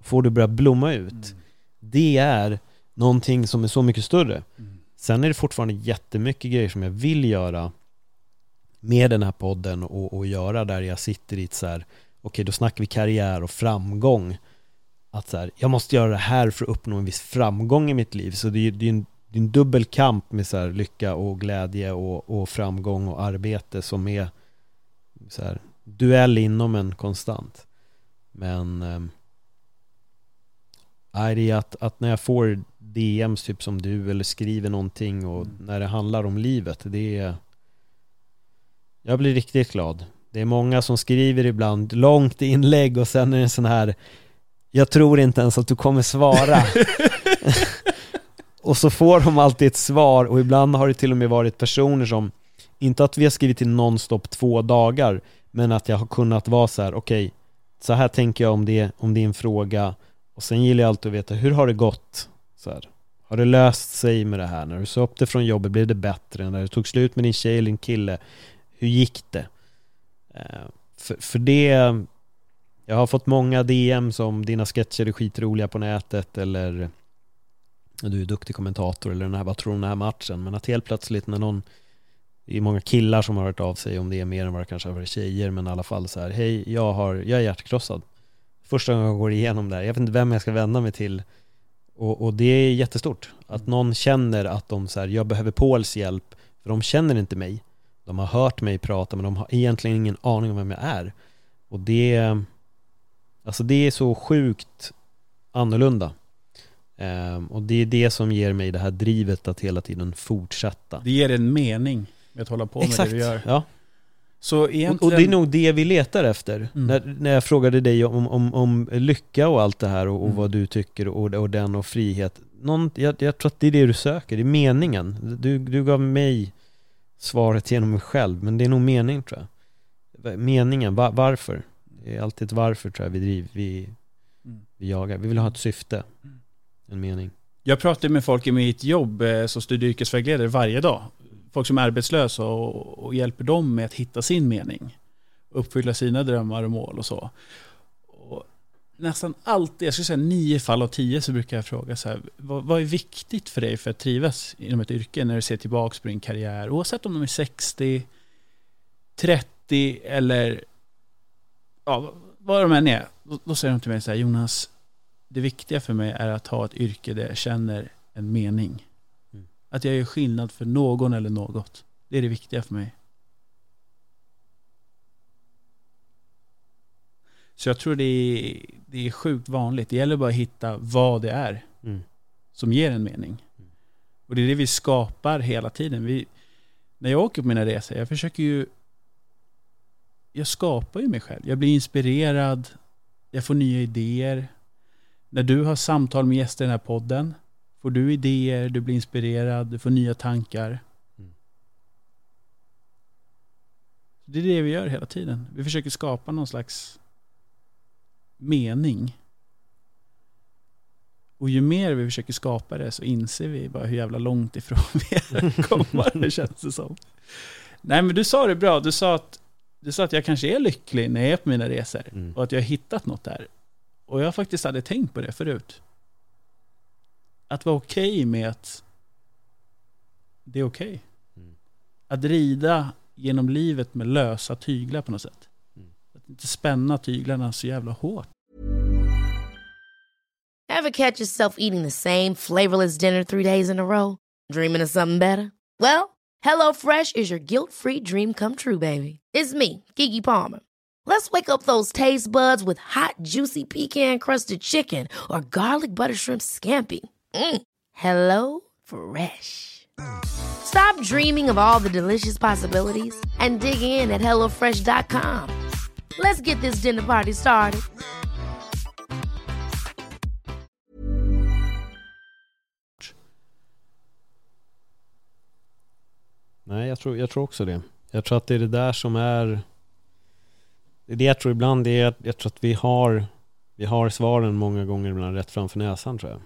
Får det börja blomma ut mm. Det är någonting som är så mycket större mm. Sen är det fortfarande jättemycket grejer som jag vill göra med den här podden och, och göra där jag sitter i ett så här okej okay, då snackar vi karriär och framgång att så här, jag måste göra det här för att uppnå en viss framgång i mitt liv så det är, en, det är en dubbel kamp med så här, lycka och glädje och, och framgång och arbete som är så här, duell inom en konstant men eh, det är att, att när jag får DMs typ som du eller skriver någonting och mm. när det handlar om livet det är jag blir riktigt glad. Det är många som skriver ibland långt inlägg och sen är det en sån här Jag tror inte ens att du kommer svara Och så får de alltid ett svar och ibland har det till och med varit personer som Inte att vi har skrivit till nonstop två dagar Men att jag har kunnat vara så här: okej okay, Så här tänker jag om det, om en fråga Och sen gillar jag alltid att veta, hur har det gått? Så här. Har det löst sig med det här? När du sa upp det från jobbet, blev det bättre? När du tog slut med din tjej eller din kille hur gick det? Eh, för, för det, jag har fått många DM som dina sketcher är skitroliga på nätet eller du är duktig kommentator eller den här, vad tror du om den här matchen? Men att helt plötsligt när någon det är många killar som har hört av sig om det är mer än vad det kanske har varit tjejer men i alla fall så här hej jag har, jag är hjärtkrossad första gången jag går igenom det här, jag vet inte vem jag ska vända mig till och, och det är jättestort att någon känner att de så här, jag behöver Pauls hjälp för de känner inte mig de har hört mig prata men de har egentligen ingen aning om vem jag är. Och det, alltså det är så sjukt annorlunda. Um, och det är det som ger mig det här drivet att hela tiden fortsätta. Det ger en mening med att hålla på med Exakt, det du gör. Ja. Så egentligen... och, och, det är nog det vi letar efter. Mm. När, när jag frågade dig om, om, om lycka och allt det här och, och mm. vad du tycker och, och den och frihet. Någon, jag, jag tror att det är det du söker, det är meningen. Du, du gav mig svaret genom mig själv, men det är nog mening tror jag. Meningen, var, varför? Det är alltid ett varför tror jag vi driver, vi, mm. vi jagar. Vi vill ha ett syfte, mm en mening. Jag pratar med folk i mitt jobb eh, som studie yrkesvägledare varje dag. Folk som är arbetslösa och, och hjälper dem med att hitta sin mening. Uppfylla sina drömmar och mål och så nästan alltid, jag skulle säga nio fall av tio så brukar jag fråga så här, vad, vad, är viktigt för dig för att trivas inom ett yrke när du ser tillbaka på din karriär, oavsett om de är 60, 30 eller ja, vad de än är. Då, då säger de till mig så här, Jonas, det viktiga för mig är att ha ett yrke där jag känner en mening. Mm. Att jag gör skillnad för någon eller något. Det är det viktiga för mig. Så jag tror det är, det är sjukt vanligt. Det gäller bara att hitta vad det är mm. som ger en mening. Och Och det är det vi skapar hela tiden. Vi, när jag åker på mina resor, jag försöker ju... Jag skapar ju mig själv. Jag blir inspirerad. Jag får nya idéer. När du har samtal med gäster i den här podden får du idéer, du blir inspirerad, du får nya tankar. Mm. Det är det vi gör hela tiden. Vi försöker skapa någon slags mening. Och ju mer vi försöker skapa det så inser vi bara hur jävla långt ifrån vi är det känns det som. Nej men du sa det bra, du sa att, du sa att jag kanske är lycklig när jag är på mina resor. Mm. Och att jag har hittat något där. Och jag faktiskt hade tänkt på det förut. Att vara okej med att det är okej. Mm. Att rida genom livet med lösa tyglar på något sätt. Mm. Att inte spänna tyglarna så jävla hårt. Ever catch yourself eating the same flavorless dinner three days in a row? Dreaming of something better? Well, HelloFresh is your guilt-free dream come true, baby. It's me, Kiki Palmer. Let's wake up those taste buds with hot, juicy pecan-crusted chicken or garlic butter shrimp scampi. Mm. Hello Fresh. Stop dreaming of all the delicious possibilities and dig in at HelloFresh.com. Let's get this dinner party started. Nej, jag tror, jag tror också det. Jag tror att det är det där som är... Det är det jag tror ibland, det är att jag tror att vi har, vi har svaren många gånger ibland rätt framför näsan tror jag.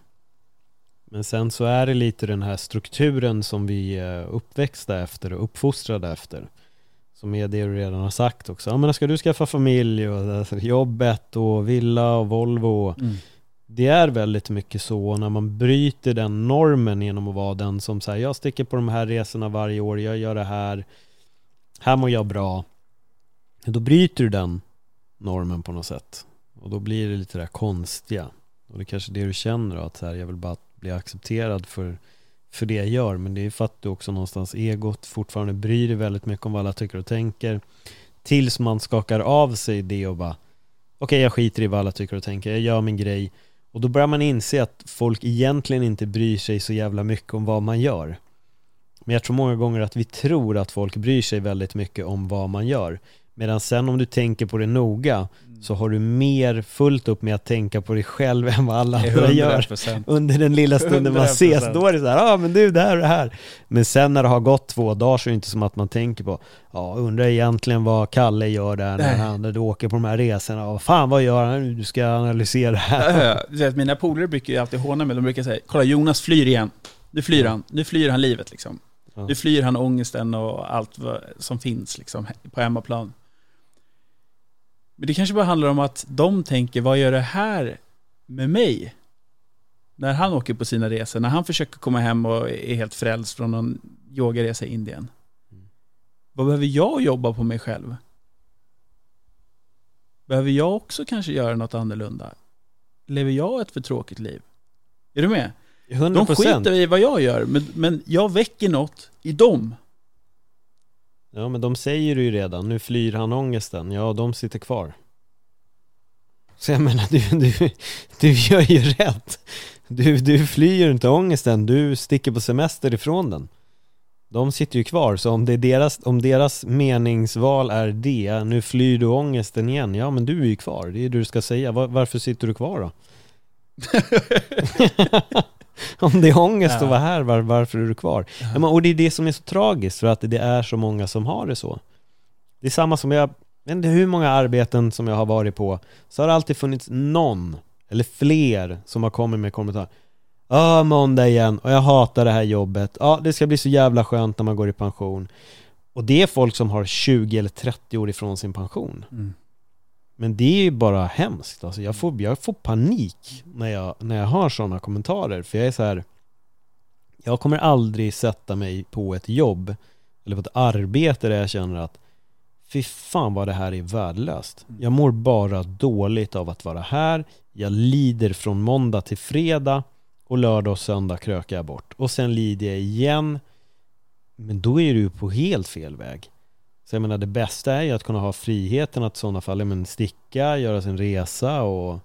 Men sen så är det lite den här strukturen som vi är uppväxta efter och uppfostrade efter. Som är det du redan har sagt också. Ja men ska du skaffa familj och jobbet och villa och Volvo. Mm. Det är väldigt mycket så när man bryter den normen genom att vara den som säger jag sticker på de här resorna varje år, jag gör det här, här mår jag bra. Då bryter du den normen på något sätt. Och då blir det lite det där konstiga. Och det är kanske det du känner då, att så här, jag vill bara bli accepterad för, för det jag gör. Men det är för att du också någonstans egot fortfarande bryr dig väldigt mycket om vad alla tycker och tänker. Tills man skakar av sig det och bara okej jag skiter i vad alla tycker och tänker, jag gör min grej. Och då börjar man inse att folk egentligen inte bryr sig så jävla mycket om vad man gör. Men jag tror många gånger att vi tror att folk bryr sig väldigt mycket om vad man gör. Medan sen om du tänker på det noga så har du mer fullt upp med att tänka på dig själv än vad alla andra gör 100%. under den lilla stunden man ses. 100%. Då är det så här, ja ah, men du det här och det här. Men sen när det har gått två dagar så är det inte som att man tänker på, ja undrar egentligen vad Kalle gör där när han du åker på de här resorna. Och fan vad gör han nu? Du ska analysera det här. Ja. Mina polare brukar ju alltid håna mig. De brukar säga, kolla Jonas flyr igen. Nu flyr han. Nu flyr han livet liksom. Nu flyr han ångesten och allt som finns liksom på hemmaplan. Men det kanske bara handlar om att de tänker, vad gör det här med mig? När han åker på sina resor, när han försöker komma hem och är helt frälst från någon yogaresa i Indien. Vad behöver jag jobba på mig själv? Behöver jag också kanske göra något annorlunda? Lever jag ett för tråkigt liv? Är du med? 100%. De skiter i vad jag gör, men, men jag väcker något i dem. Ja men de säger det ju redan, nu flyr han ångesten. Ja, de sitter kvar. Så jag menar, du, du, du gör ju rätt. Du, du flyr inte ångesten, du sticker på semester ifrån den. De sitter ju kvar, så om, det är deras, om deras meningsval är det, nu flyr du ångesten igen, ja men du är ju kvar, det är det du ska säga. Var, varför sitter du kvar då? om det är ångest att Ja. vara här, var, varför är du kvar? Ja, men, och det är det som är så tragiskt, för att det är så många som har det så. Det är samma som jag, jag vet inte hur många arbeten som jag har varit på, så har det alltid funnits någon, eller fler, som har kommit med kommentarer. Ja, måndag igen, och jag hatar det här jobbet. Ja, det ska bli så jävla skönt när man går i pension. Och det är folk som har 20 eller 30 år ifrån sin pension. Mm. Men det är ju bara hemskt. Alltså jag, får, jag får panik när jag, när jag hör sådana kommentarer. För jag är så här. Jag kommer aldrig sätta mig på ett jobb eller på ett arbete där jag känner att fy fan vad det här är värdelöst. Jag mår bara dåligt av att vara här. Jag lider från måndag till fredag och lördag och söndag krökar jag bort. Och sen lider jag igen. Men då är du på helt fel väg. Så jag menar det bästa är ju att kunna ha friheten att i sådana fall ja, men sticka, göra sin resa och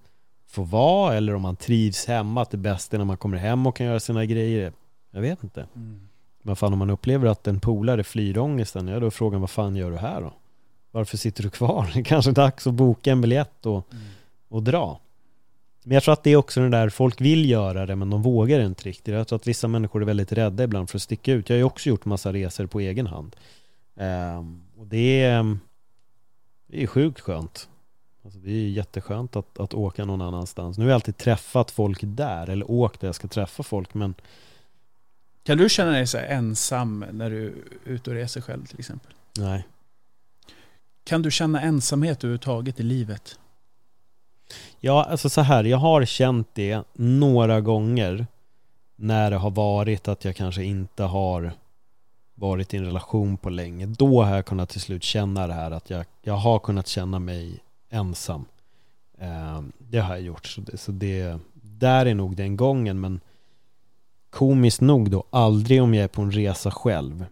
få vara eller om man trivs hemma att det bästa är när man kommer hem och kan göra sina grejer. Jag vet inte. Mm. Men fan om man upplever att en polare flyr ångesten, ja då är frågan vad fan gör du här då? Varför sitter du kvar? Det är kanske är dags att boka en biljett och, Mm. och dra. Men jag tror att det är också den där, folk vill göra det men de vågar inte riktigt. Jag tror att vissa människor är väldigt rädda ibland för att sticka ut. Jag har ju också gjort massa resor på egen hand. Ehm, och det är, det är sjukt skönt. Alltså det är jätteskönt att, att åka någon annanstans. Nu har jag alltid träffat folk där, eller åkt där jag ska träffa folk men Kan du känna dig så ensam när du är ute och reser själv till exempel? nej. Kan du känna ensamhet överhuvudtaget i livet? Ja, alltså så här, jag har känt det några gånger när det har varit att jag kanske inte har varit i en relation på länge. Då har jag kunnat till slut känna det här att jag, jag har kunnat känna mig ensam. Eh, det har jag gjort, så det, så det där är nog den gången, men komiskt nog då, aldrig om jag är på en resa själv.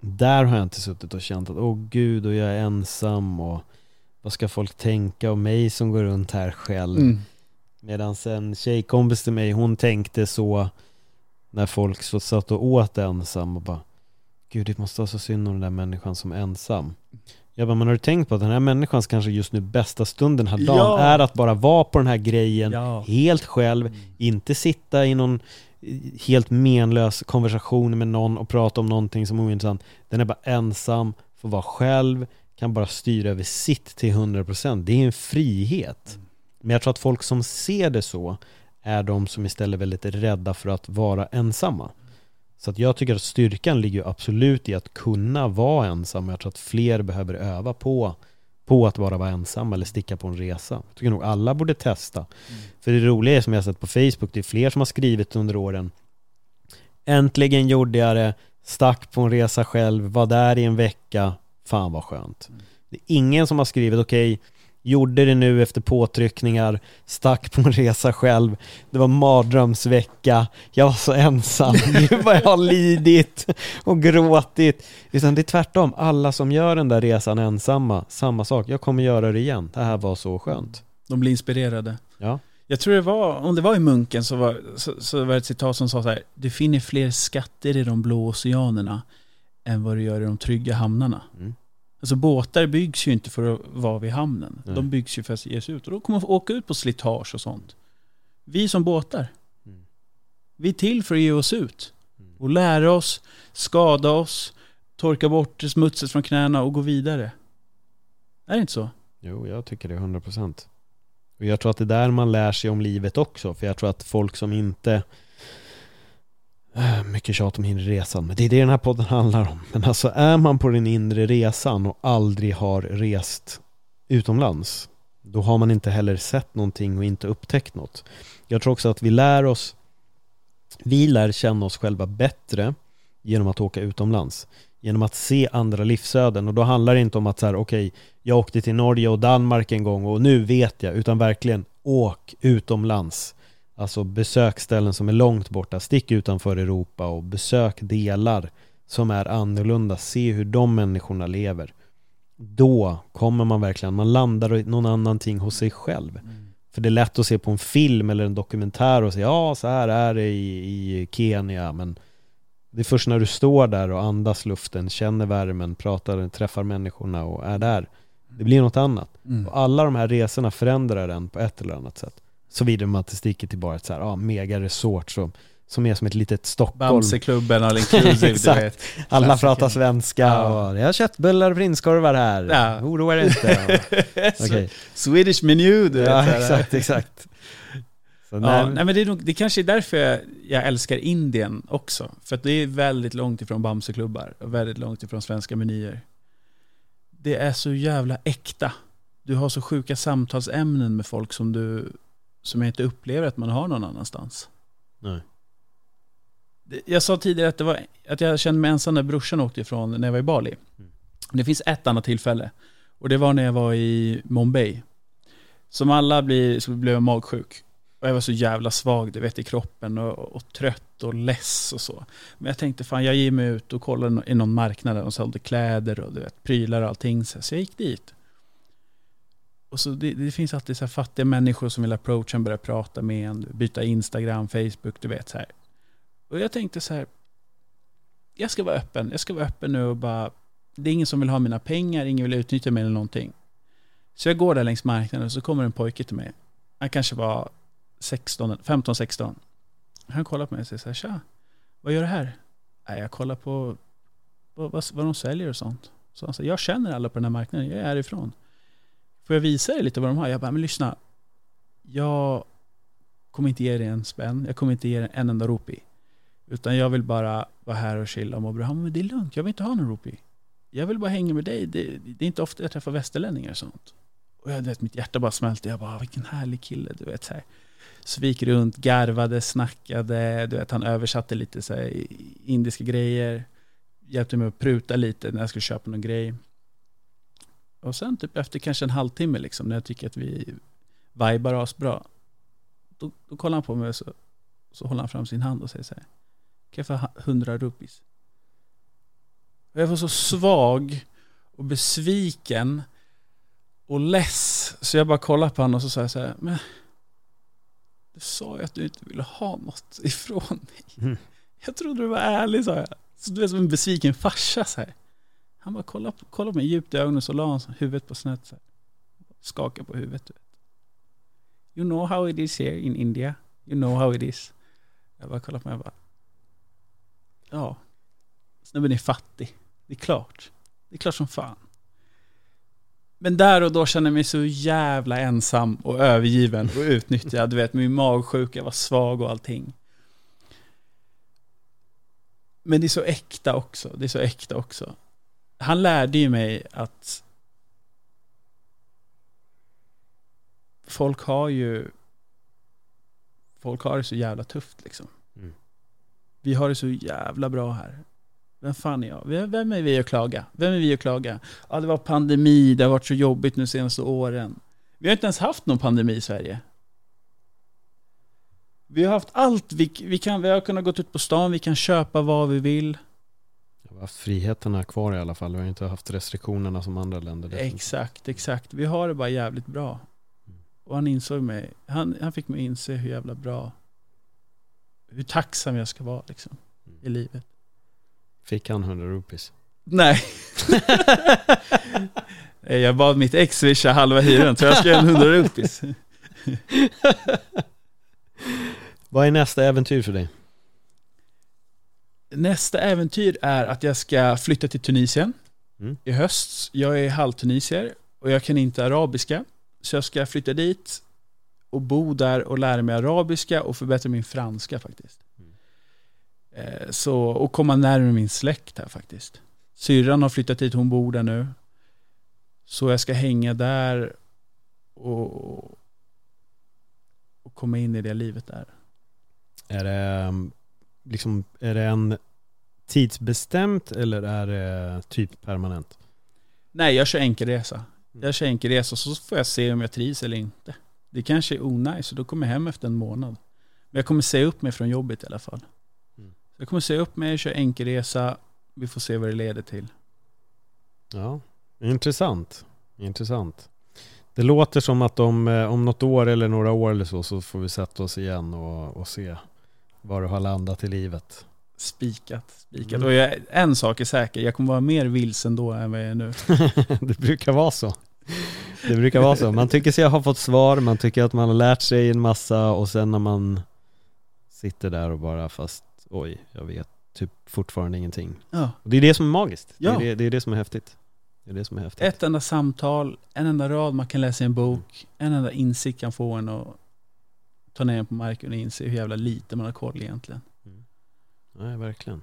Där har jag inte suttit och känt att åh gud, och jag är ensam och vad ska folk tänka om mig som går runt här själv? Mm. Medan en tjejkompis till mig, hon tänkte så när folk så satt och åt ensam och bara Gud, det måste vara så synd om den där människan som är ensam. Jag bara, men har du tänkt på att den här människans kanske just nu bästa stund den här dagen Ja. är att bara vara på den här grejen Ja. helt själv, inte sitta i någon helt menlös konversation med någon och prata om någonting som är ointressant. Den är bara ensam, får vara själv, kan bara styra över sitt till 100%. Det är en frihet. Men jag tror att folk som ser det så är de som istället är väldigt rädda för att vara ensamma. Så att jag tycker att styrkan ligger absolut i att kunna vara ensam. Jag tror att fler behöver öva på, på att bara vara ensam eller sticka på en resa. Jag tycker nog alla borde testa. För det roliga är som jag har sett på Facebook, det är fler som har skrivit under åren Äntligen gjorde jag det, stack på en resa själv, var där i en vecka, fan vad skönt. Det är ingen som har skrivit okej, gjorde det nu efter påtryckningar, stack på en resa själv, det var mardrömsvecka, jag var så ensam, gud vad jag har lidit och gråtit. Utan det är tvärtom, alla som gör den där resan ensamma, samma sak, jag kommer göra det igen, det här var så skönt. De blir inspirerade. Ja. Jag tror det var, om det var i Munken så var, så, så var det ett citat som sa så här. Det finner fler skatter i de blå oceanerna än vad det gör i de trygga hamnarna. Mm. Alltså båtar byggs ju inte för att vara vid hamnen. Nej. De byggs ju för att ge sig ut. Och då kommer man få åka ut på slitage och sånt. Vi som båtar. Mm. Vi är till för att ge oss ut. Och lära oss, skada oss, torka bort smutset från knäna och gå vidare. Är det inte så? Jo, jag tycker det är 100% Och jag tror att det är där man lär sig om livet också För jag tror att folk som inte Eh, mycket tjat om inre resan Men det är det den här podden handlar om. Men alltså är man på den inre resan och aldrig har rest utomlands Då har man inte heller sett någonting och inte upptäckt något. Jag tror också att vi lär oss Vi lär känna oss själva bättre Genom att åka utomlands Genom att se andra livsöden. Och då handlar det inte om att så här, okej jag åkte till Norge och Danmark en gång och nu vet jag, utan verkligen åk utomlands. Alltså besök ställen som är långt borta, stick utanför Europa och besök delar som är annorlunda, se hur de människorna lever. Då kommer man verkligen, man landar i någon annan ting hos sig själv. För det är lätt att se på en film eller en dokumentär och säga ja, så här är det i, i Kenya, men det är först när du står där och andas luften, känner värmen, pratar, träffar människorna och är där. Det blir något annat. Mm. Och alla de här resorna förändrar en på ett eller annat sätt. Såvida man inte sticker till bara ett så här, ja, mega resort som, som är som ett litet Stockholm. Bamseklubben all inclusive, du vet. Alla Klassiker. pratar svenska Ja. och jag har köttbullar och prinskorvar här. Ja. Oroa er inte. Okej. Swedish menu, du vet. Ja, så exakt, exakt. Så Ja, nej, men det, är nog, det kanske är därför jag, jag älskar Indien också. För att det är väldigt långt ifrån Bamseklubbar och väldigt långt ifrån svenska menyer. Det är så jävla äkta. Du har så sjuka samtalsämnen med folk som du som jag inte upplever att man har någon annanstans. nej. Jag sa tidigare att, det var, att jag kände mig ensam när brorsan åkte ifrån när jag var i Bali. Mm. Det finns ett annat tillfälle. Och det var när jag var i Mumbai. Som alla blir, så blev jag magsjuk. Och jag var så jävla svag, du vet, i kroppen och, och trött och less och så. Men jag tänkte, fan jag ger mig ut och kollar i någon marknad där de sålde kläder och du vet, prylar och allting. Så jag gick dit. Och så det, det finns alltid så här fattiga människor som vill approacha en, börja prata med en, byta Instagram, Facebook, du vet så här. Och jag tänkte så här, jag ska vara öppen. Jag ska vara öppen nu och bara, det är ingen som vill ha mina pengar, ingen vill utnyttja mig eller någonting. Så jag går där längs marknaden och så kommer en pojke till mig. Han kanske var 16, 15-16. Han kollar på mig och säger så här, tja, vad gör du här? Nej, jag kollar på vad, vad, vad de säljer och sånt. Så han säger, jag känner alla på den här marknaden, jag är härifrån. Får jag visa dig lite vad de har? Jag bara, men lyssna. Jag kommer inte ge dig en spänn, jag kommer inte ge dig en enda ropi. Utan jag vill bara vara här och chilla och må bra. Men det är lugnt, jag vill inte ha någon ropi. Jag vill bara hänga med dig. Det, det är inte ofta jag träffar västerlänningar och sånt. Och jag vet, mitt hjärta bara smälte. Jag bara, ah, vilken härlig kille. Du vet, så här. Så vi gick runt, garvade, snackade. Du vet, han översatte lite så här, indiska grejer. Hjälpte mig att pruta lite när jag skulle köpa någon grej. Och sen typ efter kanske en halvtimme liksom, när jag tycker att vi vibar oss bra. Då, då kollar han på mig och så, så håller han fram sin hand och säger så här. Kan jag få 100 rupees? Och jag var så svag och besviken och less. Så jag bara kollade på honom och så sa jag så här. Men du sa ju att du inte ville ha något ifrån mig. Mm. Jag trodde du var ärlig sa jag. Så du är som en besviken farsa så här. Han bara kollade, kollade mig djupt i ögonen och så la han huvudet på snett. Skakade på huvudet. You know how it is here in India. You know how it is. Jag bara kollade på mig och bara. Ja. Snubben är fattig. Det är klart. Det är klart som fan. Men där och då kände jag mig så jävla ensam och övergiven och utnyttjad. Du vet, min magsjuka var svag och allting. Men det är så äkta också. Det är så äkta också. Han lärde ju mig att folk har ju folk har det så jävla tufft liksom. Mm. Vi har det så jävla bra här. Vem fan är jag? Vem är vi att klaga? Vem är vi att klaga? Ja, det var pandemi, det har varit så jobbigt nu senaste åren. Vi har inte ens haft någon pandemi i Sverige. Vi har haft allt, vi, vi, kan, vi har kunnat gå ut på stan, vi kan köpa vad vi vill. Haft friheterna kvar i alla fall. Vi har inte haft restriktionerna som andra länder. definitivt. Exakt, exakt. Vi har det bara jävligt bra. Och han insåg mig, han, han fick mig inse hur jävla bra, hur tacksam jag ska vara liksom i livet. Fick han 100 rupees? Nej. jag bad mitt ex swisha halva hyran, så jag ska ge en 100 rupees. Vad är nästa äventyr för dig? Nästa äventyr är att jag ska flytta till Tunisien Mm. i höst. Jag är halvtunisier och jag kan inte arabiska. Så jag ska flytta dit och bo där och lära mig arabiska och förbättra min franska faktiskt. Eh, Så, och komma närmare min släkt här faktiskt. Syrran har flyttat dit, hon bor där nu. Så jag ska hänga där och, och komma in i det livet där. Är det, um, liksom, är det en tidsbestämt eller är det typ permanent? Nej, jag kör enkelresa. Jag kör enkelresa så får jag se om jag trivs eller inte. Det kanske är onajs och då kommer jag hem efter en månad. Men jag kommer säga upp mig från jobbet i alla fall. Mm. Jag kommer säga upp mig, köra enkelresa. Vi får se vad det leder till. Ja, intressant. Intressant. Det låter som att om, eh, om något år eller några år eller så, så får vi sätta oss igen och, och se var du har landat i livet. Spikat, spikat. Mm. Och jag, en sak är säker, jag kommer vara mer vilsen då än vad jag är nu. det brukar vara så. Det brukar vara så. Man tycker sig ha fått svar, man tycker att man har lärt sig en massa och sen när man sitter där och bara fast oj, jag vet typ fortfarande ingenting. Ja. Och det är det som är magiskt. Ja. Det, är det, det är det som är häftigt. Det är det som är häftigt. Ett enda samtal, en enda rad man kan läsa i en bok, en enda insikt kan få en att ta ner en på marken och inse hur jävla lite man har koll egentligen. Nej, verkligen.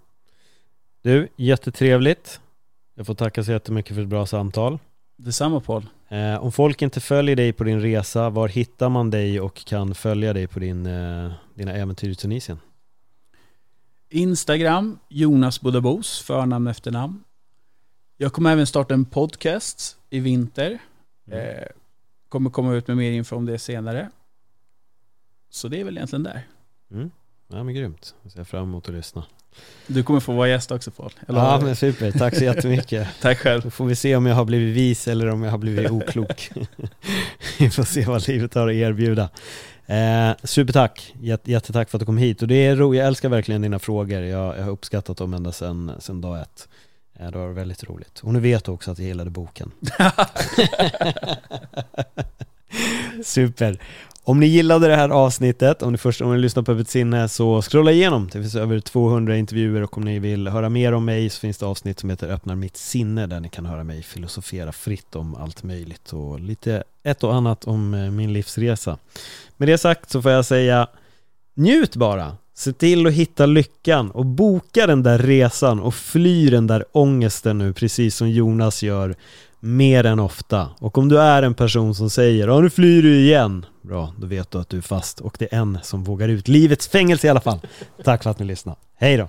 Du, jättetrevligt. Jag får tacka så jättemycket för ett bra samtal. Detsamma Paul. Eh, om folk inte följer dig på din resa, var hittar man dig och kan följa dig på din, eh, dina äventyr i Tunisien? Instagram, Jonas Budabos, förnamn efternamn. Jag kommer även starta en podcast i vinter. Eh, kommer komma ut med mer info om det senare. Så det är väl egentligen där. Mm. Ja men grymt. Jag ser fram emot att lyssna. Du kommer få vara gäst också Paul. Eller Ja men super, tack så jättemycket. Tack själv. Då får vi se om jag har blivit vis eller om jag har blivit oklok. vi får se vad livet har att erbjuda. Eh, supertack, Jät, jättetack för att du kom hit och det är ro, jag älskar verkligen dina frågor, jag, jag har uppskattat dem ända sedan, sedan dag ett. Eh, det var väldigt roligt. Och nu vet du också att jag gillade boken. Super. Om ni gillade det här avsnittet, om ni först om ni lyssnar på Öppet sinne så scrolla igenom. Det finns över 200 intervjuer och om ni vill höra mer om mig så finns det avsnitt som heter Öppnar mitt sinne där ni kan höra mig filosofera fritt om allt möjligt och lite ett och annat om eh, min livsresa. Med det sagt så får jag säga njut bara. Se till att hitta lyckan och boka den där resan och fly den där ångesten nu precis som Jonas gör mer än ofta. Och om du är en person som säger ja nu flyr du igen. Bra, då vet du att du är fast och det är en som vågar ut livets fängelse i alla fall. Tack för att ni lyssnade. Hej då!